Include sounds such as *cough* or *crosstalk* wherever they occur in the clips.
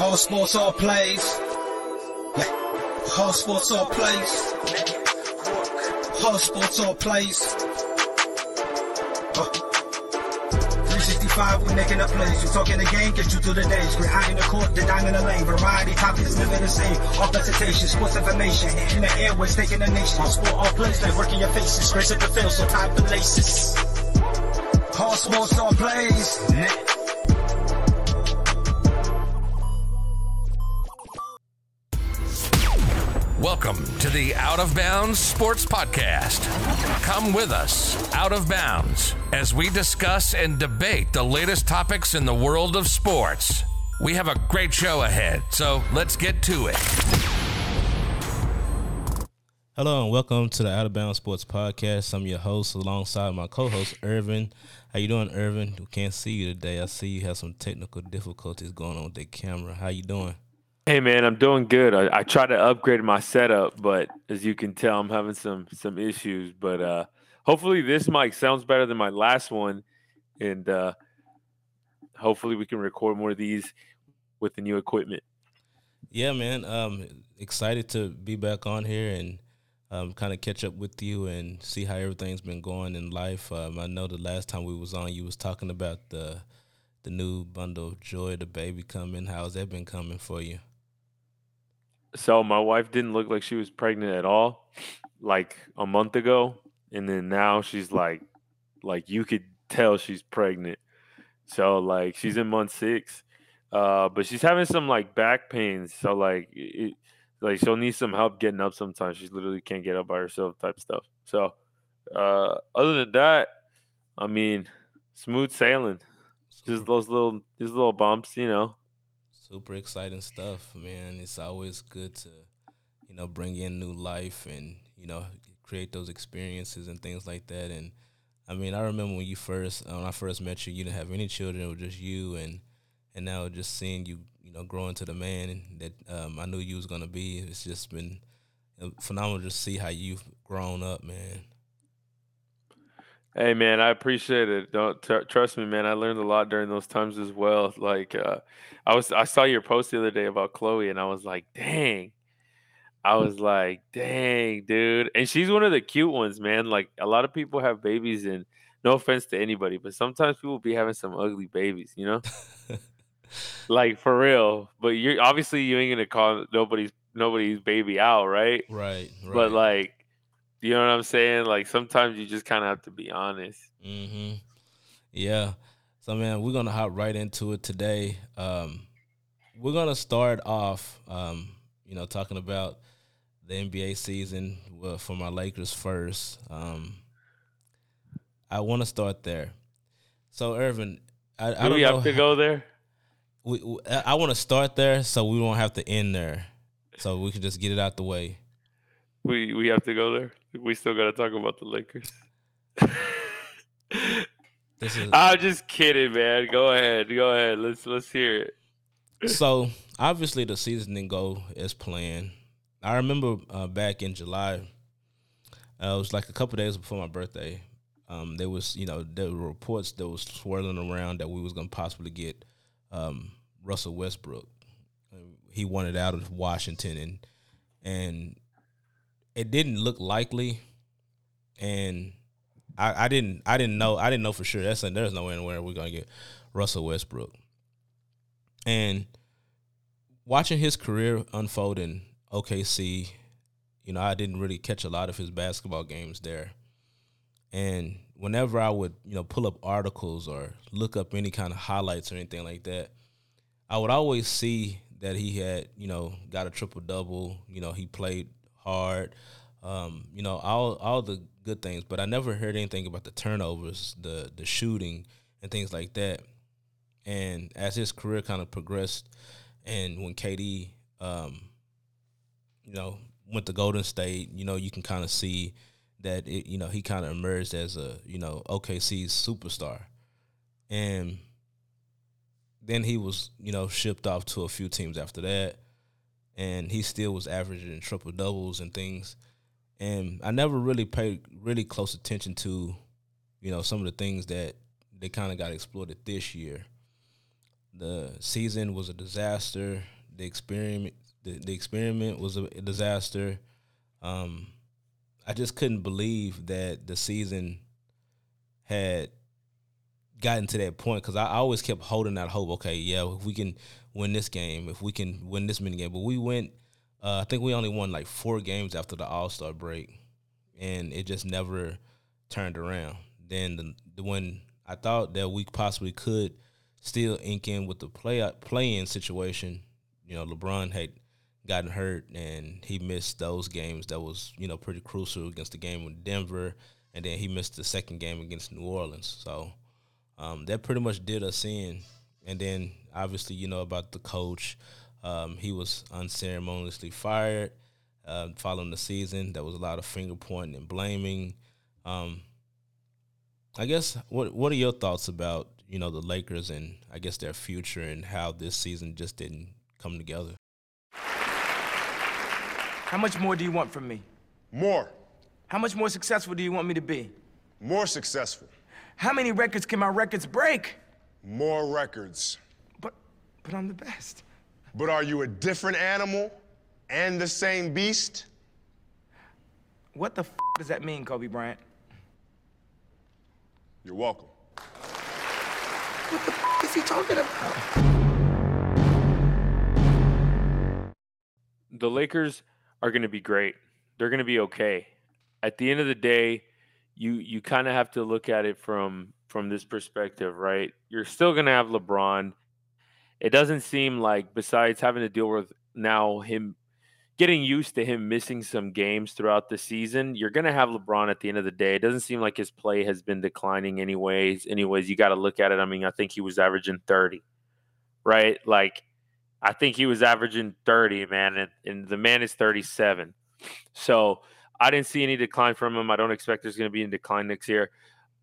All sports, all plays. All sports, all plays. All sports, all plays. Uh. 365, we making up plays. You talking the game, get you through the days. We're high in the court, the dime in the lane. Variety topics living the same. All presentation, sports information. In the airways, taking the nation. All sport, all plays, like working your faces. Grace at the field, so tie the laces. All sports, all plays. Welcome to the Out of Bounds Sports Podcast. Come with us, Out of Bounds, as we discuss and debate the latest topics in the world of sports. We have a great show ahead, so let's get to it. Hello and welcome to the Out of Bounds Sports Podcast. I'm your host alongside my co-host Irvin. How you doing, Irvin? We can't see you today. I see you have some technical difficulties going on with the camera. How you doing? Hey man, I'm doing good. I, I tried to upgrade my setup, but as you can tell, I'm having some some issues. But uh, hopefully, this mic sounds better than my last one, and uh, hopefully, we can record more of these with the new equipment. Yeah, man. Um, excited to be back on here and um, kind of catch up with you and see how everything's been going in life. Um, I know the last time we was on, you was talking about the the new bundle of joy, the baby coming. How's that been coming for you? So my wife didn't look like she was pregnant at all, like a month ago, and then now she's like, like you could tell she's pregnant. So like she's in month six, uh, but she's having some like back pains. So like it, like she'll need some help getting up sometimes. She literally can't get up by herself, type stuff. So uh, other than that, I mean, smooth sailing. Just those little, these little bumps, you know. Super exciting stuff, man. It's always good to, you know, bring in new life and, you know, create those experiences and things like that. And I mean, I remember when you first, when I first met you, you didn't have any children. It was just you. And, and now just seeing you, you know, grow into the man that um, I knew you was going to be, it's just been phenomenal to see how you've grown up, man. Hey man, I appreciate it. Don't t- trust me, man. I learned a lot during those times as well. Like uh, I was, I saw your post the other day about Chloe, and I was like, dang. I was like, dang, dude. And she's one of the cute ones, man. Like a lot of people have babies, and no offense to anybody, but sometimes people be having some ugly babies, you know. *laughs* like for real. But you're obviously you ain't gonna call nobody's nobody's baby out, right? Right. right. But like you know what I'm saying? Like sometimes you just kind of have to be honest. Mm-hmm. Yeah. So man, we're gonna hop right into it today. Um, we're gonna start off, um, you know, talking about the NBA season well, for my Lakers first. Um, I want to start there. So Irvin, I, Do I don't we have to how- go there? We, we- I, I want to start there so we won't have to end there. So we can just get it out the way. We we have to go there. We still got to talk about the Lakers. *laughs* This is I'm just kidding, man. Go ahead. Go ahead. Let's let's hear it. so obviously the season didn't go as planned. I remember uh, back in July, uh, it was like a couple days before my birthday. Um, there was, you know, there were reports that was swirling around that we was gonna possibly get um, Russell Westbrook. Uh, He wanted out of Washington, and and it didn't look likely. And I, I didn't, I didn't know, I didn't know for sure. That's there's no way in where we're gonna get Russell Westbrook. And watching his career unfold in OKC, you know, I didn't really catch a lot of his basketball games there. And whenever I would, you know, pull up articles or look up any kind of highlights or anything like that, I would always see that he had, you know, got a triple double. You know, he played hard. Um, you know, all all the good things, but I never heard anything about the turnovers, the the shooting, and things like that. And as his career kind of progressed, and when KD, um, you know, went to Golden State, you know, you can kind of see that it, you know, he kind of emerged as a, you know, OKC superstar. And then he was, you know, shipped off to a few teams after that. And he still was averaging triple doubles and things. And I never really paid really close attention to, you know, some of the things that they kind of got exploited this year. the season was a disaster. The experiment the, the experiment was a, disaster. Um, I just couldn't believe that the season had gotten to that point because I, I always kept holding that hope. Okay, yeah, if we can win this game, if we can win this many games, but we went. Uh, I think we only won like four games after the All Star break, and it just never turned around. Then the, the when I thought that we possibly could still ink in with the play play in situation, you know, LeBron had gotten hurt and he missed those games that was you know pretty crucial against the game with Denver, and then he missed the second game against New Orleans. So um, that pretty much did us in. And then obviously you know about the coach. Um, he was unceremoniously fired uh, following the season. There was a lot of finger pointing and blaming. Um, I guess what what are your thoughts about you know the Lakers and I guess their future and how this season just didn't come together? How much more do you want from me? More. How much more successful do you want me to be? More successful. How many records can my records break? More records. But, but I'm the best. But are you a different animal and the same beast? What the f does that mean, Kobe Bryant? You're welcome. What the f is he talking about? The Lakers are going to be great. They're going to be okay. At the end of the day, you you kind of have to look at it from from this perspective, right? You're still going to have LeBron. It doesn't seem like besides having to deal with now him getting used to him missing some games throughout the season, you're going to have LeBron at the end of the day. It doesn't seem like his play has been declining anyways. Anyways, you got to look at it. I mean, I think he was averaging 30. Right? Like I think he was averaging 30, man, and, and the man is 37. So I didn't see any decline from him. I don't expect there's going to be a decline next year.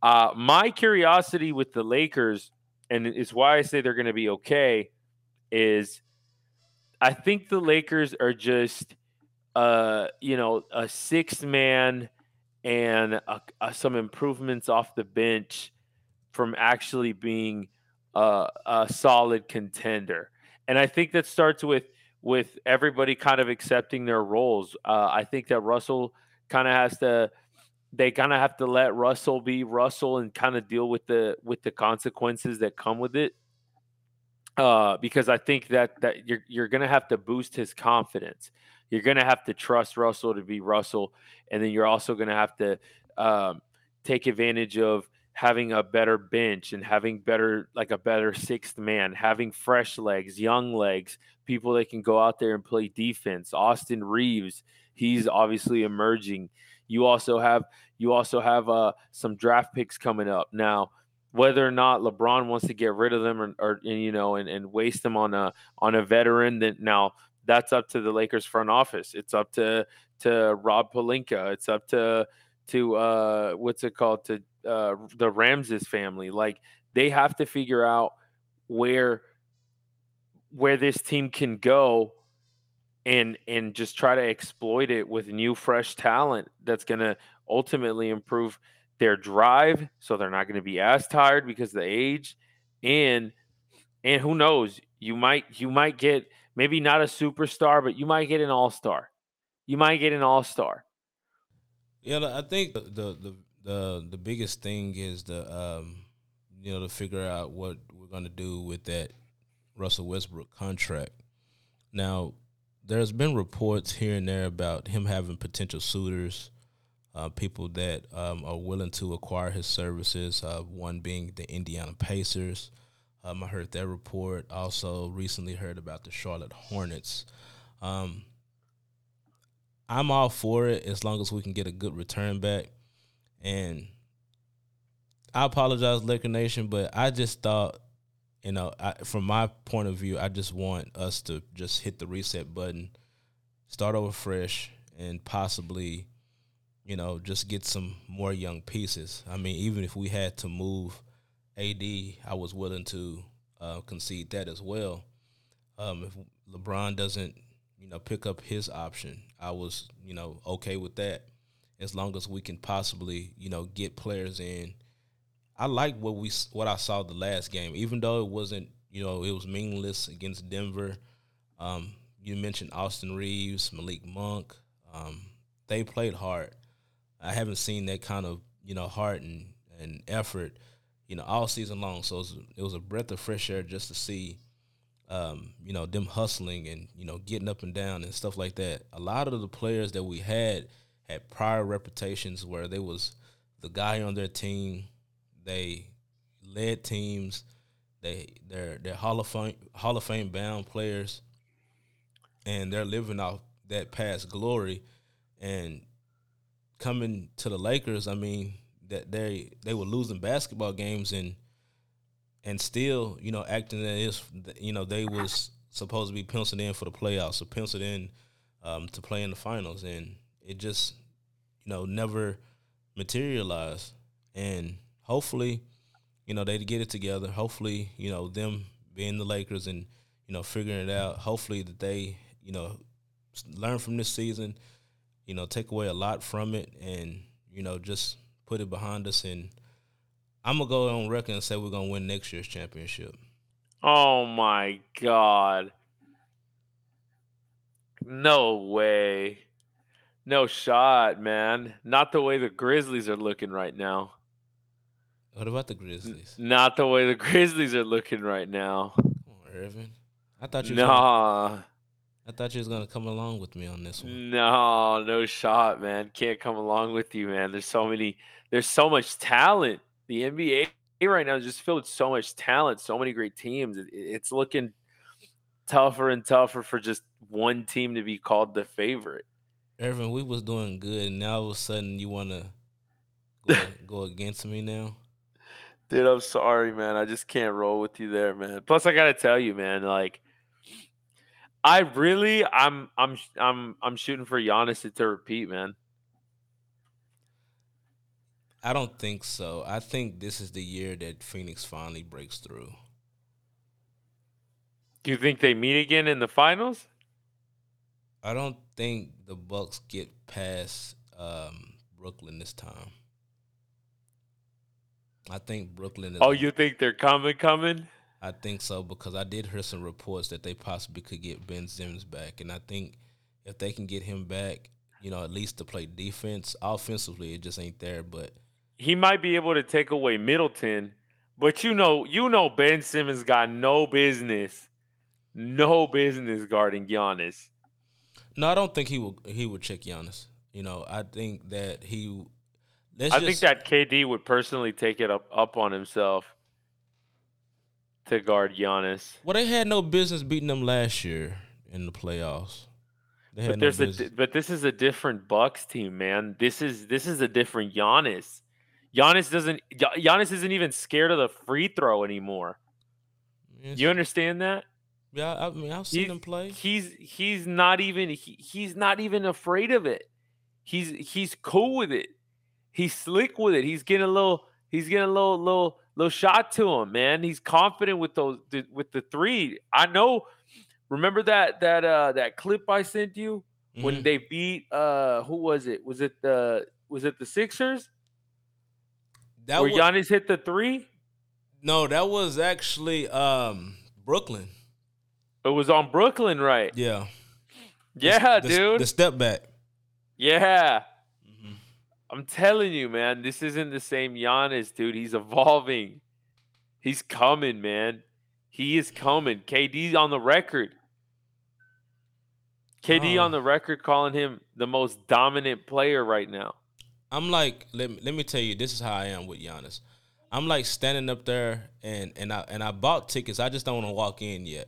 Uh, my curiosity with the Lakers, and it's why I say they're going to be okay, is I think the Lakers are just, uh, you know, a six man and a, a, some improvements off the bench from actually being a, a solid contender and I think that starts with with everybody kind of accepting their roles. Uh, I think that Russell kind of has to they kind of have to let Russell be Russell and kind of deal with the with the consequences that come with it. Uh, because I think that that you're you're gonna have to boost his confidence. You're gonna have to trust Russell to be Russell, and then you're also gonna have to um, take advantage of having a better bench and having better like a better sixth man, having fresh legs, young legs, people that can go out there and play defense. Austin Reaves, he's obviously emerging. You also have you also have uh, some draft picks coming up now. Whether or not LeBron wants to get rid of them or, or you know and, and waste them on a on a veteran, then now that's up to the Lakers front office. It's up to to Rob Pelinka. It's up to to uh what's it called to uh, the Ramses family. Like they have to figure out where where this team can go and and just try to exploit it with new fresh talent that's going to ultimately improve their drive so they're not going to be as tired because of the age and and who knows you might you might get maybe not a superstar but you might get an all-star. You might get an all-star. Yeah i think the the the the biggest thing is the um, you know to figure out what we're going to do with that Russell Westbrook contract. Now, there's been reports here and there about him having potential suitors, uh, people that um, are willing to acquire his services. Uh, one being the Indiana Pacers. Um, I heard that report. Also, recently heard about the Charlotte Hornets. Um, I'm all for it as long as we can get a good return back. And I apologize, Laker Nation, but I just thought, you know, I, from my point of view, I just want us to just hit the reset button, start over fresh, and possibly, you know, just get some more young pieces. I mean, even if we had to move AD, I was willing to uh, concede that as well. Um, if LeBron doesn't, you know, pick up his option, I was, you know, okay with that as long as we can possibly, you know, get players in. I like what we what I saw the last game, even though it wasn't, you know, it was meaningless against Denver. Um, you mentioned Austin Reaves, Malik Monk. Um, they played hard. I haven't seen that kind of you know heart and, and effort, you know, all season long. So it was, it was a breath of fresh air just to see, um, you know, them hustling and you know getting up and down and stuff like that. A lot of the players that we had had prior reputations where they was the guy on their team. They led teams. They they're they're Hall of Fame Hall of Fame bound players, and they're living off that past glory. And coming to the Lakers, I mean that they they were losing basketball games and and still you know acting as if you know they was supposed to be penciled in for the playoffs or penciled in um, to play in the finals, and it just you know never materialized. And hopefully, you know they get it together. Hopefully, you know them being the Lakers and you know figuring it out. Hopefully that they you know learn from this season you know, take away a lot from it and, you know, just put it behind us. And I'm going to go on record and say we're going to win next year's championship. Oh my God. No way. No shot, man. Not the way the Grizzlies are looking right now. What about the Grizzlies? Not the way the *laughs* Grizzlies are looking right now. Come on, Irvin. I thought you. Nah. Gonna, I thought you was gonna come along with me on this one. No, no shot, man. Can't come along with you, man. There's so many. There's so much talent. The NBA right now is just filled with so much talent. So many great teams. It, it's looking tougher and tougher for just one team to be called the favorite. Irvin, we was doing good, and now all of a sudden you want to *laughs* go, go against me now. Dude, I'm sorry, man. I just can't roll with you there, man. Plus, I gotta tell you, man, like I really, I'm, I'm, I'm, I'm shooting for Giannis to repeat, man. I don't think so. I think this is the year that Phoenix finally breaks through. Do you think they meet again in the finals? I don't think the Bucks get past um, Brooklyn this time. I think Brooklyn is. Oh, you think they're coming, coming? I think so because I did hear some reports that they possibly could get Ben Simmons back, and I think if they can get him back, you know, at least to play defense, offensively, it just ain't there. But he might be able to take away Middleton, but you know, you know, Ben Simmons got no business, no business guarding Giannis. No, I don't think he will. He would check Giannis. You know, I think that he. I just, think that KD would personally take it up up on himself to guard Giannis. Well, they had no business beating them last year in the playoffs. but there's a but this is a different Bucks team, man. This is this is a different Giannis. Giannis doesn't Giannis isn't even scared of the free throw anymore. Yes. You understand that? Yeah, I mean I've seen he's, him play. He's he's not even he, he's not even afraid of it. He's he's cool with it. He's slick with it. He's getting a little he's getting a little little little shot to him, man. He's confident with those with the three. I know. Remember that that uh that clip I sent you mm-hmm. when they beat uh who was it? Was it the was it the Sixers? That Where was, Giannis hit the three? No, that was actually um Brooklyn. It was on Brooklyn, right? Yeah. Yeah, the, dude. The step back. Yeah. I'm telling you, man, this isn't the same Giannis, dude. He's evolving. He's coming, man. He is coming. KD on the record. KD on the record calling him the most dominant player right now. I'm like, let me, let me tell you, this is how I am with Giannis. I'm like standing up there and and I and I bought tickets. I just don't want to walk in yet.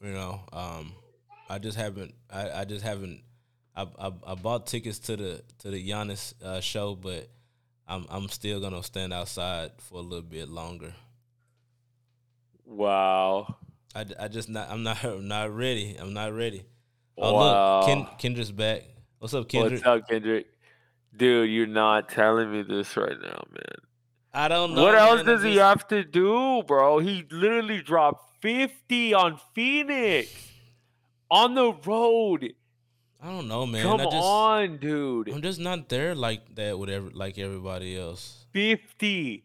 You know, um, I just haven't. I, I just haven't I, I, I bought tickets to the to the Giannis uh, show, but I'm I'm still gonna stand outside for a little bit longer. Wow. I, I just not I'm not *laughs* I'm not ready. I'm not ready. Oh wow. look, Ken, Kendrick's back. What's up, Kendrick? What's up, Kendrick? Dude, you're not telling me this right now, man. I don't know. What man. else does just... he have to do, bro? He literally dropped 50 on Phoenix on the road. I don't know, man. Come just, on, dude. I'm just not there like that with every like everybody else. Fifty.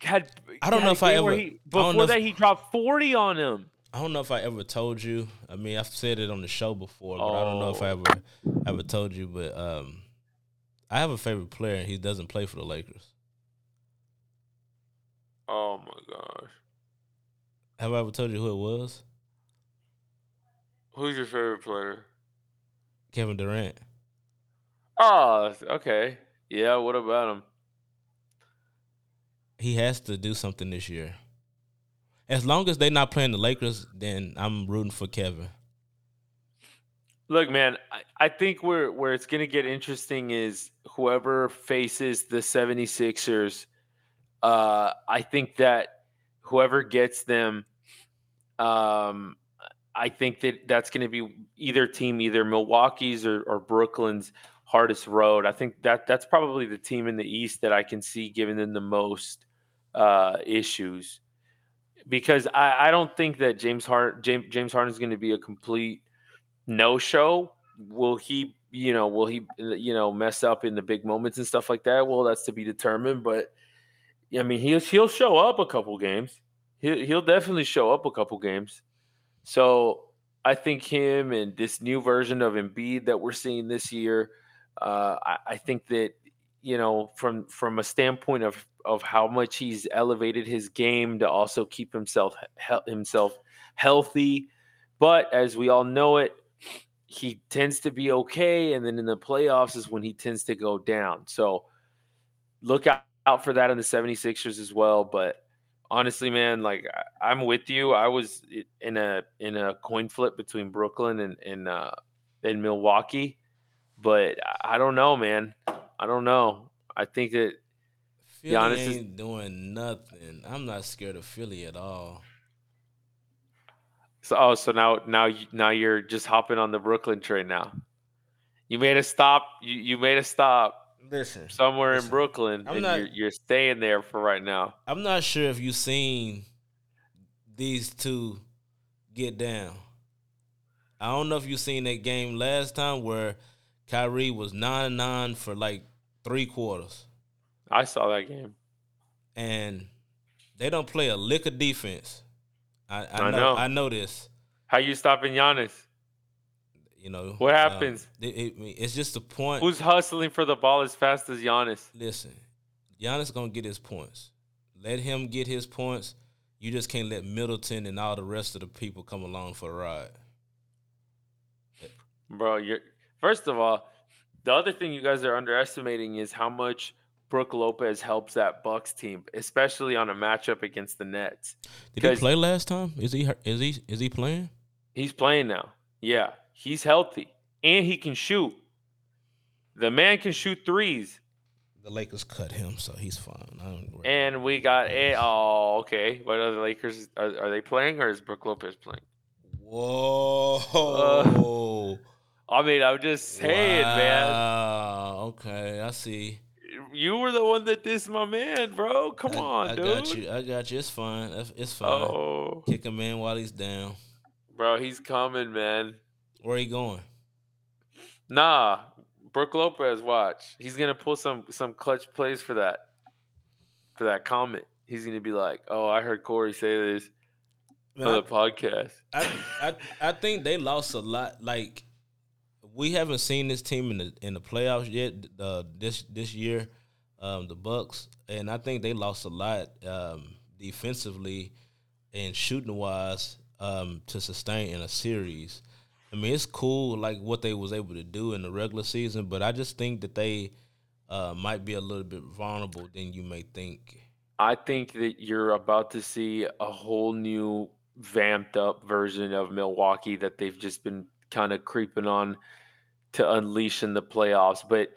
had. I don't know if I ever- he- I don't know before if- that, he dropped forty on him. I don't know if I ever told you. I mean, I've said it on the show before, but I don't know if I Oh. ever ever told you. But um, I have a favorite player, and he doesn't play for the Lakers. Oh my gosh, Have I ever told you who it was? who's your favorite player? Kevin Durant. Oh, okay. Yeah, what about him? He has to do something this year. As long as they're not playing the Lakers, then I'm rooting for Kevin. Look, man, I, I think where where it's gonna get interesting is whoever faces the 76ers, uh, I think that whoever gets them, um, I think that that's gonna be either team, either Milwaukee's or, or Brooklyn's hardest road. I think that that's probably the team in the East that I can see giving them the most uh, issues. Because I, I don't think that James Hart James James Harden is going to be a complete no show. Will he, you know, will he, you know, mess up in the big moments and stuff like that? Well, that's to be determined. But I mean, he'll he'll show up a couple games. He'll he'll definitely show up a couple games. So I think him and this new version of Embiid that we're seeing this year, uh, I, I think that you know from from a standpoint of of how much he's elevated his game to also keep himself he- himself healthy. But as we all know it, he tends to be okay, and then in the playoffs is when he tends to go down. So look out, out for that in the 76ers as well. But honestly, man, like I- I'm with you. I was in a in a coin flip between Brooklyn and and uh, and Milwaukee, but I- don't know, man. I don't know. I think that Philly Giannis is- ain't doing nothing. I'm not scared of Philly at all. so. Oh, so now now you, now you're just hopping on the Brooklyn train now. You made a stop. You you made a stop Listen, somewhere in Brooklyn, I'm and not- you're, you're staying there for right now. I'm not sure if you've seen these two get down. I don't know if you've seen that game last time where Kyrie was nine nine for like three quarters, I saw that game. and they don't play a lick of defense. I, I, I know, know. I know this. How you stopping Giannis? You know What um, happens? it- it- it's just the point. Who's hustling for the ball as fast as Giannis? Listen, Giannis gonna get his points. Let him get his points. You just can't let Middleton and all the rest of the people come along for the ride. Bro, you're first of all, the other thing you guys are underestimating is how much Brook Lopez helps that Bucks team, especially on a matchup against the Nets. Did he play last time? Is he is he is he playing? He's playing now. Yeah, he's healthy and he can shoot. The man can shoot threes. The Lakers cut him, so he's fine. I. And we got a oh, okay. What are the Lakers? Are, are they playing or is Brook Lopez playing? Whoa! *laughs* I mean, I'm just saying, man. Okay, I see. You were the one that dissed my man, bro. Come I, on, I dude. got you. I got you. It's fine. It's- fine. Oh, Kick him in while he's down. bro, he's coming, man. Where he going? Nah, Brook Lopez, watch. He's gonna pull some some clutch plays for that. For that comment, he's gonna be like, "Oh, I heard Corey say this Man, on I- the podcast." I, I I think they lost a lot. Like we haven't seen this team in the in the playoffs yet. Uh, this this year, um, the Bucks, and I think they lost a lot um, defensively and shooting wise um, to sustain in a series. I mean, it's cool like what they was able to do in the regular season, but I just think that they uh, might be a little bit vulnerable than you may think. I think that you're about to see a whole new vamped up version of Milwaukee that they've just been kind of creeping on to unleash in the playoffs. But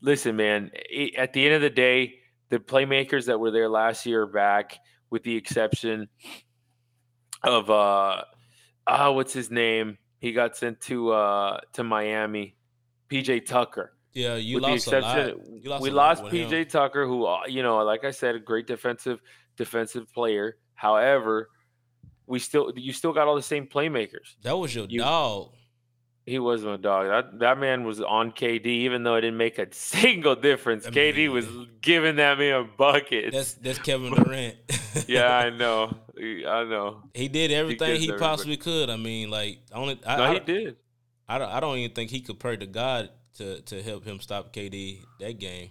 listen, man, i at the end of the day, the playmakers that were there last year are back, with the exception of uh, ah, what's his name? He got sent to uh to Miami, PJ Tucker Yeah, you with the lost a lot. exception, lost we a lot lost him. PJ Tucker, who uh, you know, like I said, a great defensive defensive player. However, we still you still got all the same playmakers. That was your You- dog. He was my dog. That that man was on KD, even though it didn't make a *laughs* single difference. I KD was giving that man buckets. That's that's Kevin *laughs* Durant. yeah, I *laughs* know. I know. he did everything he everybody- possibly could. I mean, like only I, No, I, he did. I don't I don't even think he could pray to God to to help him stop KD that game.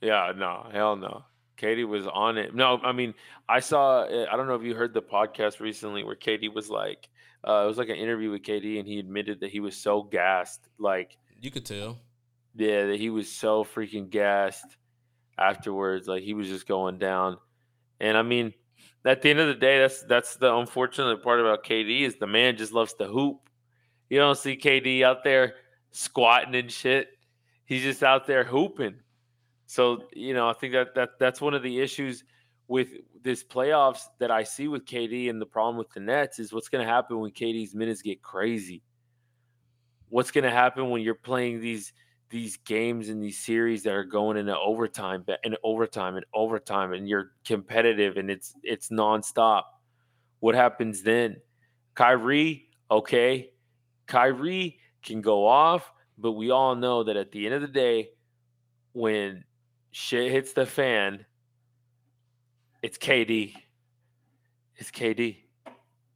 Yeah, no, hell no. KD was on it. No, I mean, I saw. I don't know if you heard the podcast recently where KD was like, uh, it was like an interview with KD, and he admitted that he was so gassed, like, You could tell. yeah, that he was so freaking gassed afterwards. Like he was just going down. And I mean, at the end of the day, that's that's the unfortunate part about KD is the man just loves to hoop. You don't see KD out there squatting and shit. He's just out there hooping. So you know, I think that that that's one of the issues with this playoffs that I see with KD and the problem with the Nets is what's going to happen when KD's minutes get crazy. What's going to happen when you're playing these these games and these series that are going into overtime and overtime and overtime and you're competitive and it's it's nonstop. What happens then? Kyrie, okay. Kyrie can go off, but we all know that at the end of the day, when shit hits the fan, it's KD. It's KD.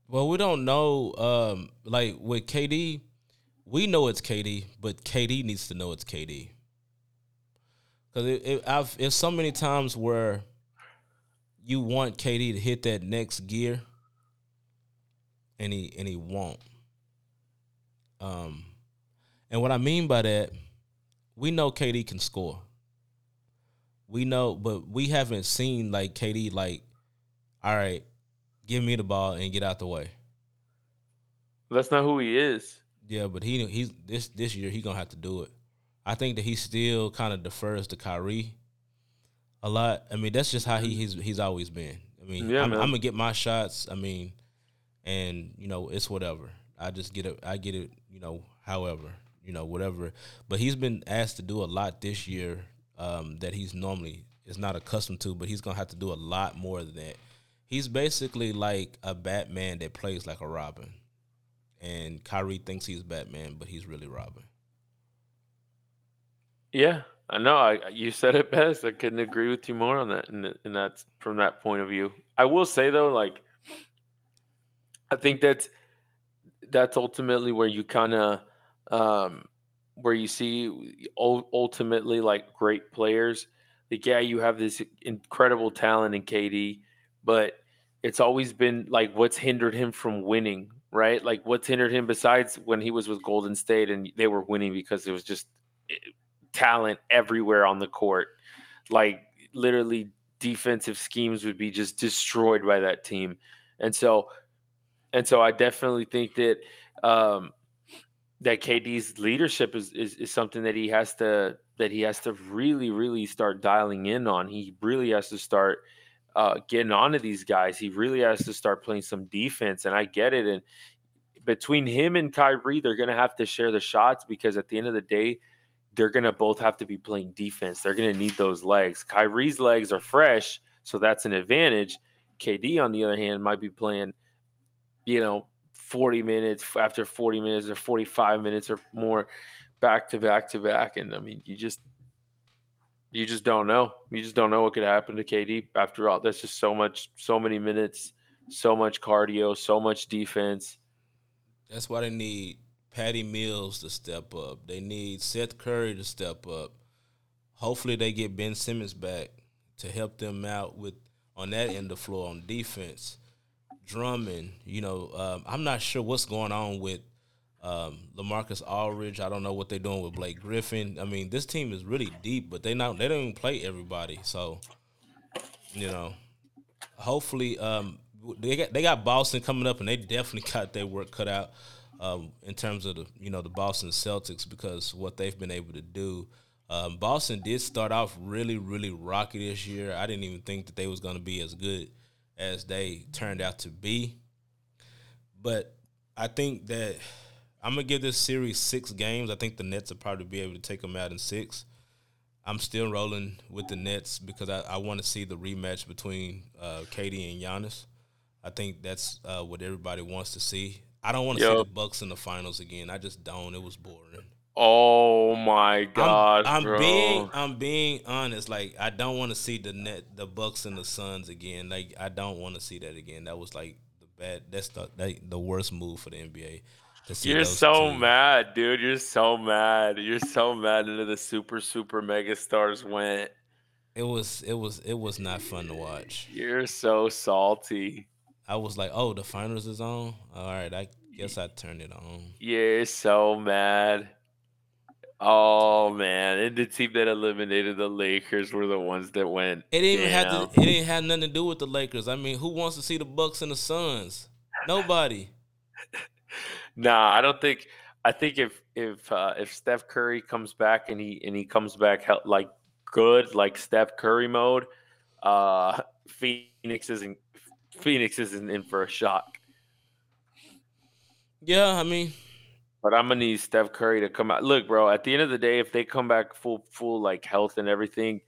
Well, we don't know. Um, like with KD, we know it's KD, but KD needs to know it's KD. Because it, it, I've it's so many times where you want KD to hit that next gear, and he and he won't. Um, and what I mean by that, we know KD can score. We know, but we haven't seen like KD like, all right, give me the ball and get out the way. That's not who he is. Yeah, but he he's this this year he gonna have to do it. I think that he still kind of defers to Kyrie a lot. I mean, that's just how he he's he's always been. I mean, Yeah, I'm. I'm gonna get my shots. I mean, and you know it's whatever. I just get it. I get it. You know, however, you know, whatever. But he's been asked to do a lot this year um, that he's normally is not accustomed to. But he's gonna have to do a lot more than that. He's basically like a Batman that plays like a Robin and Kyrie thinks he's Batman, but he's really Robin. Yeah, I know. I you said it *laughs* best. I couldn't agree with you more on that, and and that's from that point of view. I will say though, like, I think that's that's ultimately where you kind of um, where you see ultimately like great players. Like, yeah, you have this incredible talent in KD, but it's always been like what's hindered him from winning, right? Like what's hindered him besides when he was with Golden State and they were winning because it was just eh, talent everywhere on the court. Like literally defensive schemes would be just destroyed by that team. And so and so I definitely think that um that KD's leadership is, is is something that he has to that he has to really really start dialing in on. He really has to start uh, getting onto these guys. He really has to start playing some defense, and I get it. And between him and Kyrie, they're going to have to share the shots because at the end of the day, they're going to both have to be playing defense. They're going to need those legs. Kyrie's legs are fresh, so that's an advantage. KD, on the other hand, might be playing, you know, 40 minutes after 40 minutes or 45 minutes or more back to back to back. And I mean, you just, you just don't know. You just don't know what could happen to KD after all. That's just so much, so many minutes, so much cardio, so much defense. That's why they need Patty Mills to step up. They need Seth Curry to step up. Hopefully, they get Ben Simmons back to help them out with on that end of the floor on defense. Drummond, you know, um, I'm not sure what's going on with um, LaMarcus Aldridge. I don't know what they're doing with Blake Griffin. I mean, this team is really deep, but they not they don't even play everybody. So, you know, hopefully, um, they got they got Boston coming up, and they definitely *laughs* got their work cut out um, in terms of the you know the Boston Celtics because what they've been able to do. Um, Boston did start off really really rocky this year. I didn't even think that they was going to be as good as they turned out to be, but I think that I'm gonna give this series six games. I think the Nets will probably be able to take them out in six. I'm still rolling with the Nets because I, I want to see the rematch between uh, KD and Giannis. I think that's uh, what everybody wants to see. I don't want to see the Bucks in the finals again. I just don't. It was boring. Oh my god, I'm, I'm being I'm being honest. Like I don't want to see the net the Bucks and the Suns again. Like I don't want to see that again. That was like the bad. That's the that, the worst move for the NBA. You're so two. mad, dude. You're so mad. You're so mad into the super super mega stars went. It was it was it was not fun to watch. You're so salty. I was like, oh, the finals is on. All right, I guess I turned it on. You're so mad. Oh man, and the team that eliminated the Lakers were the ones that went. It didn't even have to. It didn't have nothing to do with the Lakers. I mean, who wants to see the Bucks and the Suns? Nobody. Nah, I don't think. I think if if uh, if Steph Curry comes back and he and he comes back like good, like Steph Curry mode, uh, *laughs* Phoenix isn't Phoenix isn't in for a shock. Yeah, I mean, But I'm gonna need Steph Curry to come out. Look, bro. At the end of the day, if they come back full full like health and everything,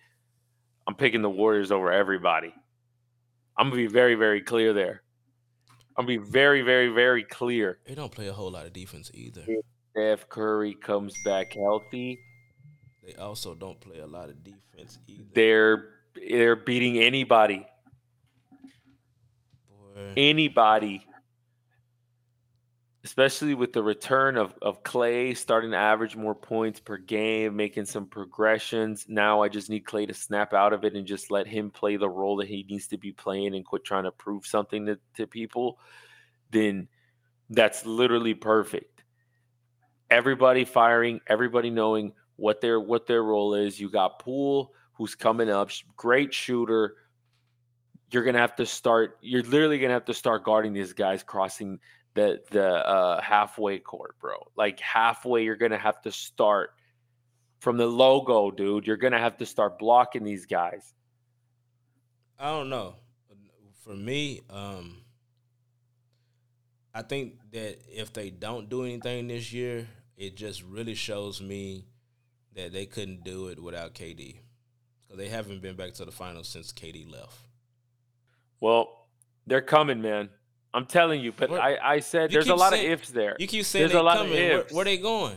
I'm picking the Warriors over everybody. I'm gonna be very very clear there. I'm gonna be very very very clear. they don't play a whole lot of defense either. Steph Curry comes back healthy. They also don't play a lot of defense either. they're they're beating anybody Boy. anybody especially with the return of, of Klay starting to average more points per game making some progressions. Now i just need Klay to snap out of it and just let him play the role that he needs to be playing and quit trying to prove something to, to people then that's literally perfect. Everybody firing everybody knowing what their what their role is. You got Poole who's coming up great shooter. You're gonna have to start you're literally gonna have to start guarding these guys crossing the the uh halfway court bro. Like halfway you're gonna have to start from the logo dude. You're gonna have to start blocking these guys. I don't know. For me, um, I think that if they don't do anything this year, it just really shows me that they couldn't do it without KD because they haven't been back to the finals since KD left. well they're coming man i'm telling you but What- i i said there's a lot saying- of ifs there You keep saying There's a lot of coming. Where, ifs. where they going?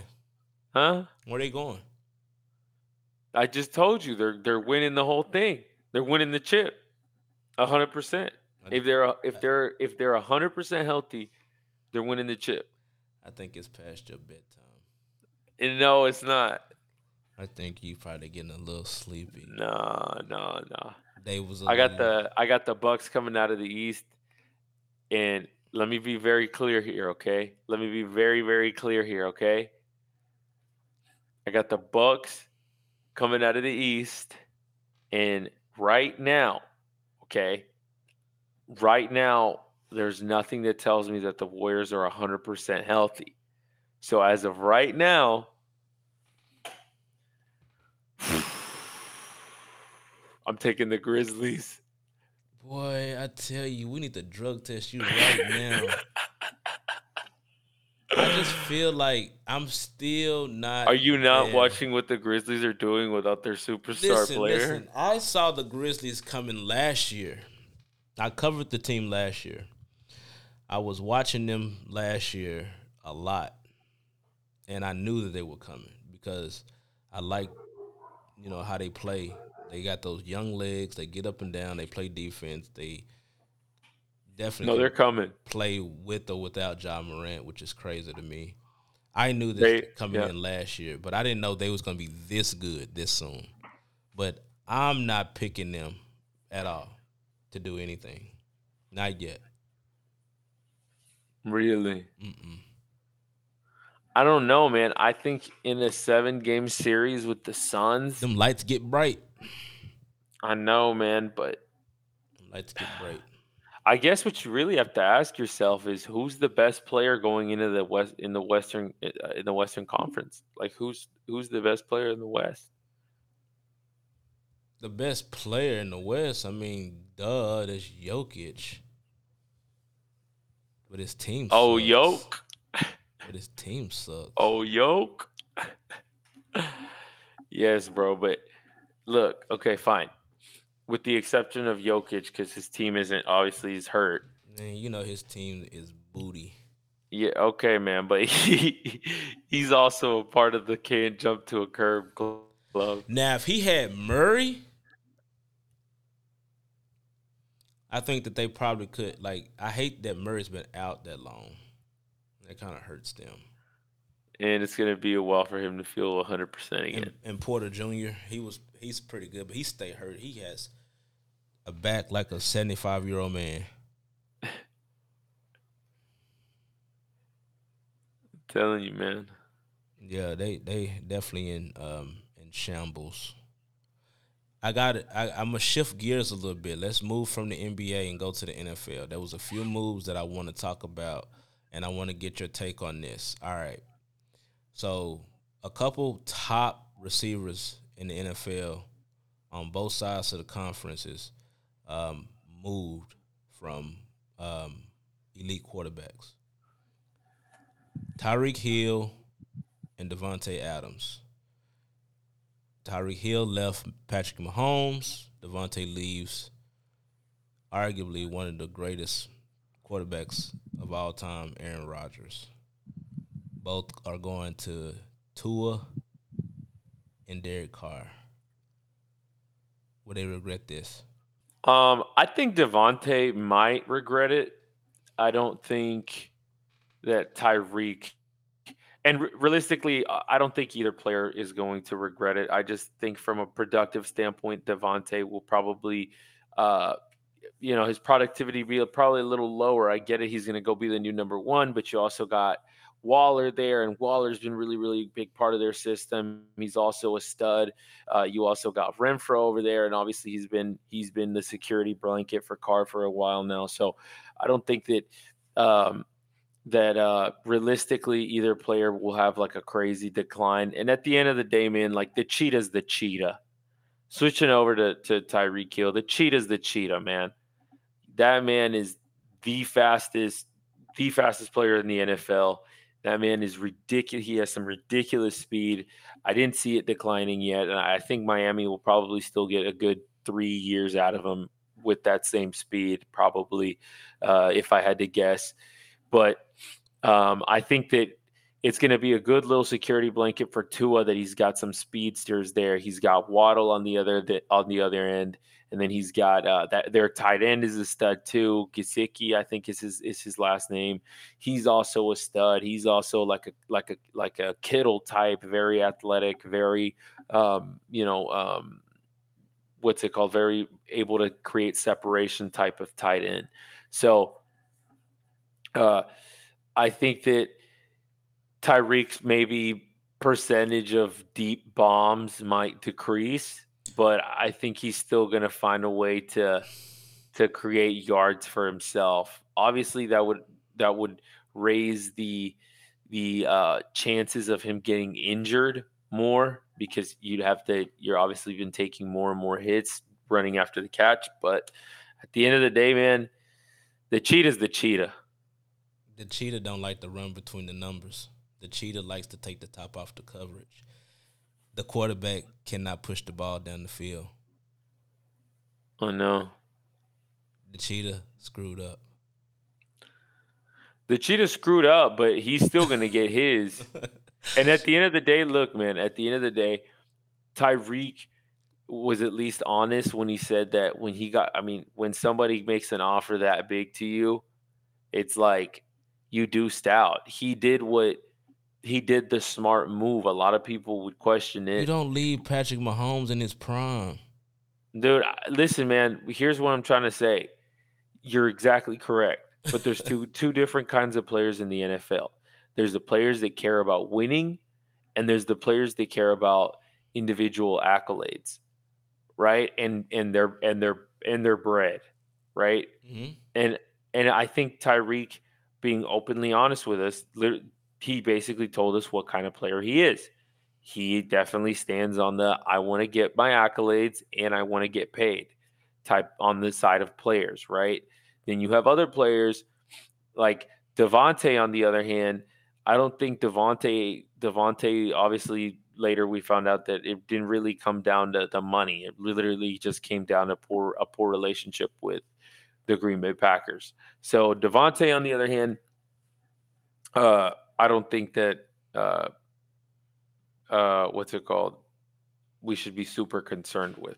huh Where they going? i just told you they're they're winning the whole thing they're winning the chip a hundred percent if they're if they're if they're a hundred percent healthy they're winning the chip I think it's past your bedtime. and no it's not I think you probably getting a little sleepy. no no no They was. a I got the I got the Bucks coming out of the East, and let me be very clear here, okay? Let me be very very clear here, okay? I got the Bucks coming out of the East, and right now, okay, right now there's nothing that tells me that the Warriors are 100% healthy. So as of right now, *sighs* I'm taking the Grizzlies. Boy, I tell you, we need to drug test you right now. I just feel like I'm still not. Are you not there. watching what the Grizzlies are doing without their superstar Listen, player? listen. I saw the Grizzlies coming last year. I covered the team last year. I was watching them last year a lot, and I knew that they were coming because I like, you know, how they play. They got those young legs. They get up and down. They play defense. They definitely No, they're coming. play with or without Ja Morant, which is crazy to me. I knew this They- coming yeah. in last year, but I didn't know they was going to be this good this soon. But I'm not picking them at all to do anything. Not yet. Really? Mm-mm. I don't know, man. I think in a seven game series with the Suns, Them lights get bright. I know, man, but lights get bright. *sighs* I guess what you really have to ask yourself is who's the best player going into the west in the western uh, in the Western Conference? Like who's who's the best player in the West? The best player in the West, I mean, duh, that's Jokic. But his team Oh, sucks. yoke. But his team sucks. Oh, yoke. *laughs* yes, bro. But look, okay, fine. With the exception of Jokic, because his team isn't obviously he's hurt. Man, you know his team is booty. Yeah, okay, man, but he *laughs* he's also a part of the can't jump to a curb club. Now, if he had Murray, I think that they probably could. Like, I hate that Murray's been out that long. That kind of hurts them. And it's gonna be a while for him to feel 100 percent again. And, and Porter Jr. He was he's pretty good, but he stay hurt. He has a back like a 75 year old man. *laughs* telling you, man. Yeah, they they definitely in um in shambles. I got it. I, I'm gonna shift gears a little bit. Let's move from the NBA and go to the NFL. There was a few moves that I want to talk about, and I want to get your take on this. All right. So a couple top receivers in the NFL on both sides of the conferences um, moved from um, elite quarterbacks. Tyreek Hill and Davante Adams. Tyreek Hill left Patrick Mahomes. Davante leaves arguably one of the greatest quarterbacks of all time, Aaron Rodgers. Both are going to Tua and Derek Carr. Would they regret this? Um, I think Davante might regret it. I don't think that Tyreek and re- realistically, I don't think either player is going to regret it. I just think from a productive standpoint, Davante will probably, uh, you know, his productivity be probably a little lower. I get it; he's going to go be the new number one, but you also got Waller there, and Waller's been really, really big part of their system. He's also a stud. Uh, you also got Renfrow over there, and obviously he's been he's been the security blanket for Carr for a while now. So I don't think that. Um, that uh realistically either player will have like a crazy decline. And at the end of the day, man, like the cheetah's the cheetah. Switching over to, to Tyreek Hill, the cheetah's the cheetah, man. That man is the fastest, the fastest player in the NFL. That man is ridiculous. He has some ridiculous speed. I didn't see it declining yet. And I think Miami will probably still get a good three years out of him with that same speed, probably, uh, if I had to guess. But um, I think that it's going to be a good little security blanket for Tua that he's got some speedsters there. He's got Waddle on the other on the other end, and then he's got uh, that their tight end is a stud too. Gesicki, I think is his is his last name. He's also a stud. He's also like a like a like a Kittle type, very athletic, very um, you know um, what's it called? Very able to create separation type of tight end. So. Uh, I think that Tyreek's maybe percentage of deep bombs might decrease, but I think he's still going to find a way to to create yards for himself. Obviously, that would that would raise the the uh, chances of him getting injured more because you'd have to. You're obviously been taking more and more hits running after the catch, but at the end of the day, man, the cheetah's the cheetah the cheetah don't like to run between the numbers. The cheetah likes to take the top off the coverage. The quarterback cannot push the ball down the field. Oh no. The cheetah screwed up. The cheetah screwed up, but he's still gonna get his. *laughs* and at the end of the day, look, man, at the end of the day, Tyreek was at least honest when he said that when he got I mean, when somebody makes an offer that big to you, it's like you do stout. He did what he did the smart move. A lot of people would question it. You don't leave Patrick Mahomes in his prime. Dude, listen, man, here's what I'm trying to say. You're exactly correct. But there's two *laughs* two different kinds of players in the NFL. There's the players that care about winning, and there's the players that care about individual accolades. Right? And and their and their and their bread. Right? Mm-hmm. And and I think Tyreek being openly honest with us, he basically told us what kind of player he is. He definitely stands on the I want to get my accolades and I want to get paid type on the side of players, right? Then you have other players like Davante on the other hand. I don't think Davante Davante obviously later we found out that it didn't really come down to the money. It literally just came down to poor a poor relationship with the Green Bay Packers. So Davante, on the other hand, uh, I don't think that uh, uh, what's it called? We should be super concerned with.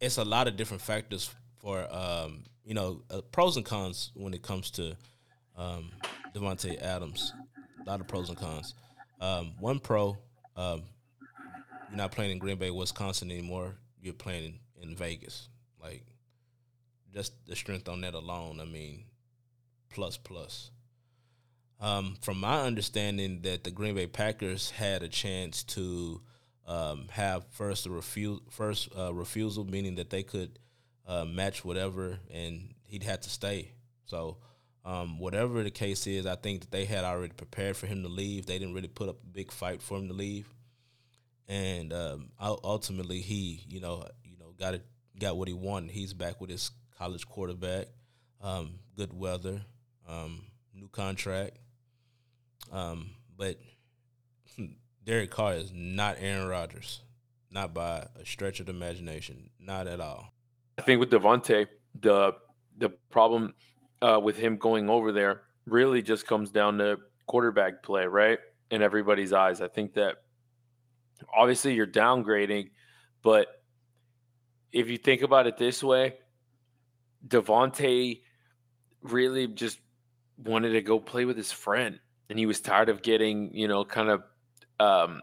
It's a lot of different factors for um, you know uh, pros and cons when it comes to um, Davante Adams. A lot of pros and cons. Um, one pro, um, you're not playing in Green Bay, Wisconsin anymore. You're playing in, in Vegas. Like just the strength on that alone. I mean, plus plus. Um, from my understanding, that the Green Bay Packers had a chance to um, have first a refuse, first uh, refusal, meaning that they could uh, match whatever, and he'd have to stay. So, um, whatever the case is, I think that they had already prepared for him to leave. They didn't really put up a big fight for him to leave, and um, ultimately, he, you know, you know, got it, got what he wanted. He's back with his college quarterback, um, good weather, um, new contract. Um, but *laughs* Derek Carr is not Aaron Rodgers, not by a stretch of the imagination, not at all. I think with Davante, the the problem uh, with him going over there really just comes down to quarterback play, right? In everybody's eyes, I think that obviously you're downgrading, but if you think about it this way, Davante really just wanted to go play with his friend and he was tired of getting, you know, kind of um,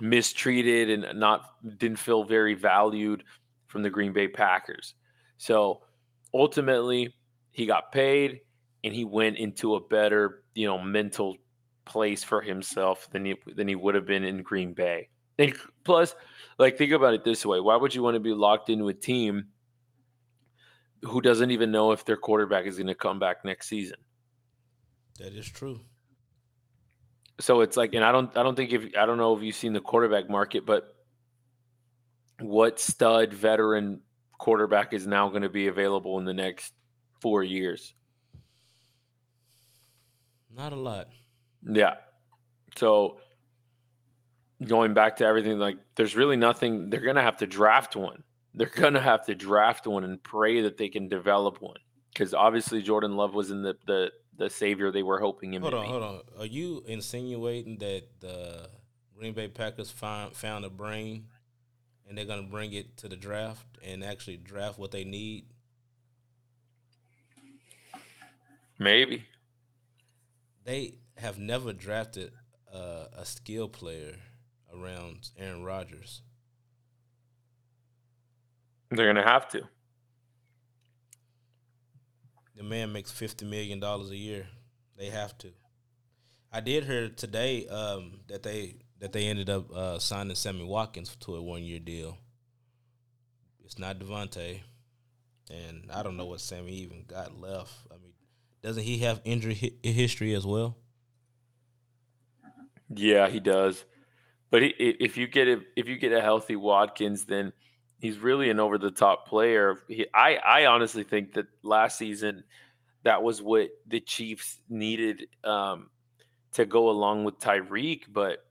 mistreated and not didn't feel very valued from the Green Bay Packers. So ultimately, he got paid and he went into a better, you know, mental place for himself than he than he would have been in Green Bay. And plus, like think about it this way: Why would you want to be locked into a team who doesn't even know if their quarterback is going to come back next season? That is true. So it's like, and I don't, I don't think if I don't know if you've seen the quarterback market, but what stud veteran quarterback is now going to be available in the next four years? Not a lot. Yeah. So going back to everything, like there's really nothing. They're going to have to draft one. They're going to have to draft one and pray that they can develop one because obviously Jordan Love was in the the the savior they were hoping him hold to on, be. Hold on, Are you insinuating that the Green Bay Packers found found a brain and they're going to bring it to the draft and actually draft what they need? Maybe. They have never drafted uh, a skill player around Aaron Rodgers. They're going to have to. The man makes fifty million dollars a year. They have to. I did hear today um, that they that they ended up uh, signing Sammy Watkins to a one year deal. It's not Davante, and I don't know what Sammy even got left. I mean, doesn't he have injury hi- history as well? Yeah, he does. But he, if you get a, if you get a healthy Watkins, then he's really an over the top player. He, I I honestly think that last season that was what the Chiefs needed um, to go along with Tyreek, but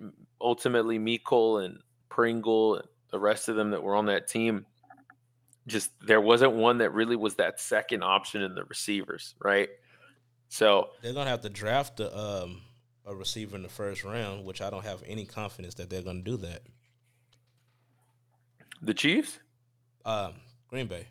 mm, ultimately Mecole and Pringle and the rest of them that were on that team just there wasn't one that really was that second option in the receivers, right? So they're gonna have to draft a um, a receiver in the first round, which I don't have any confidence that they're gonna do that. The Chiefs? Um, Green Bay.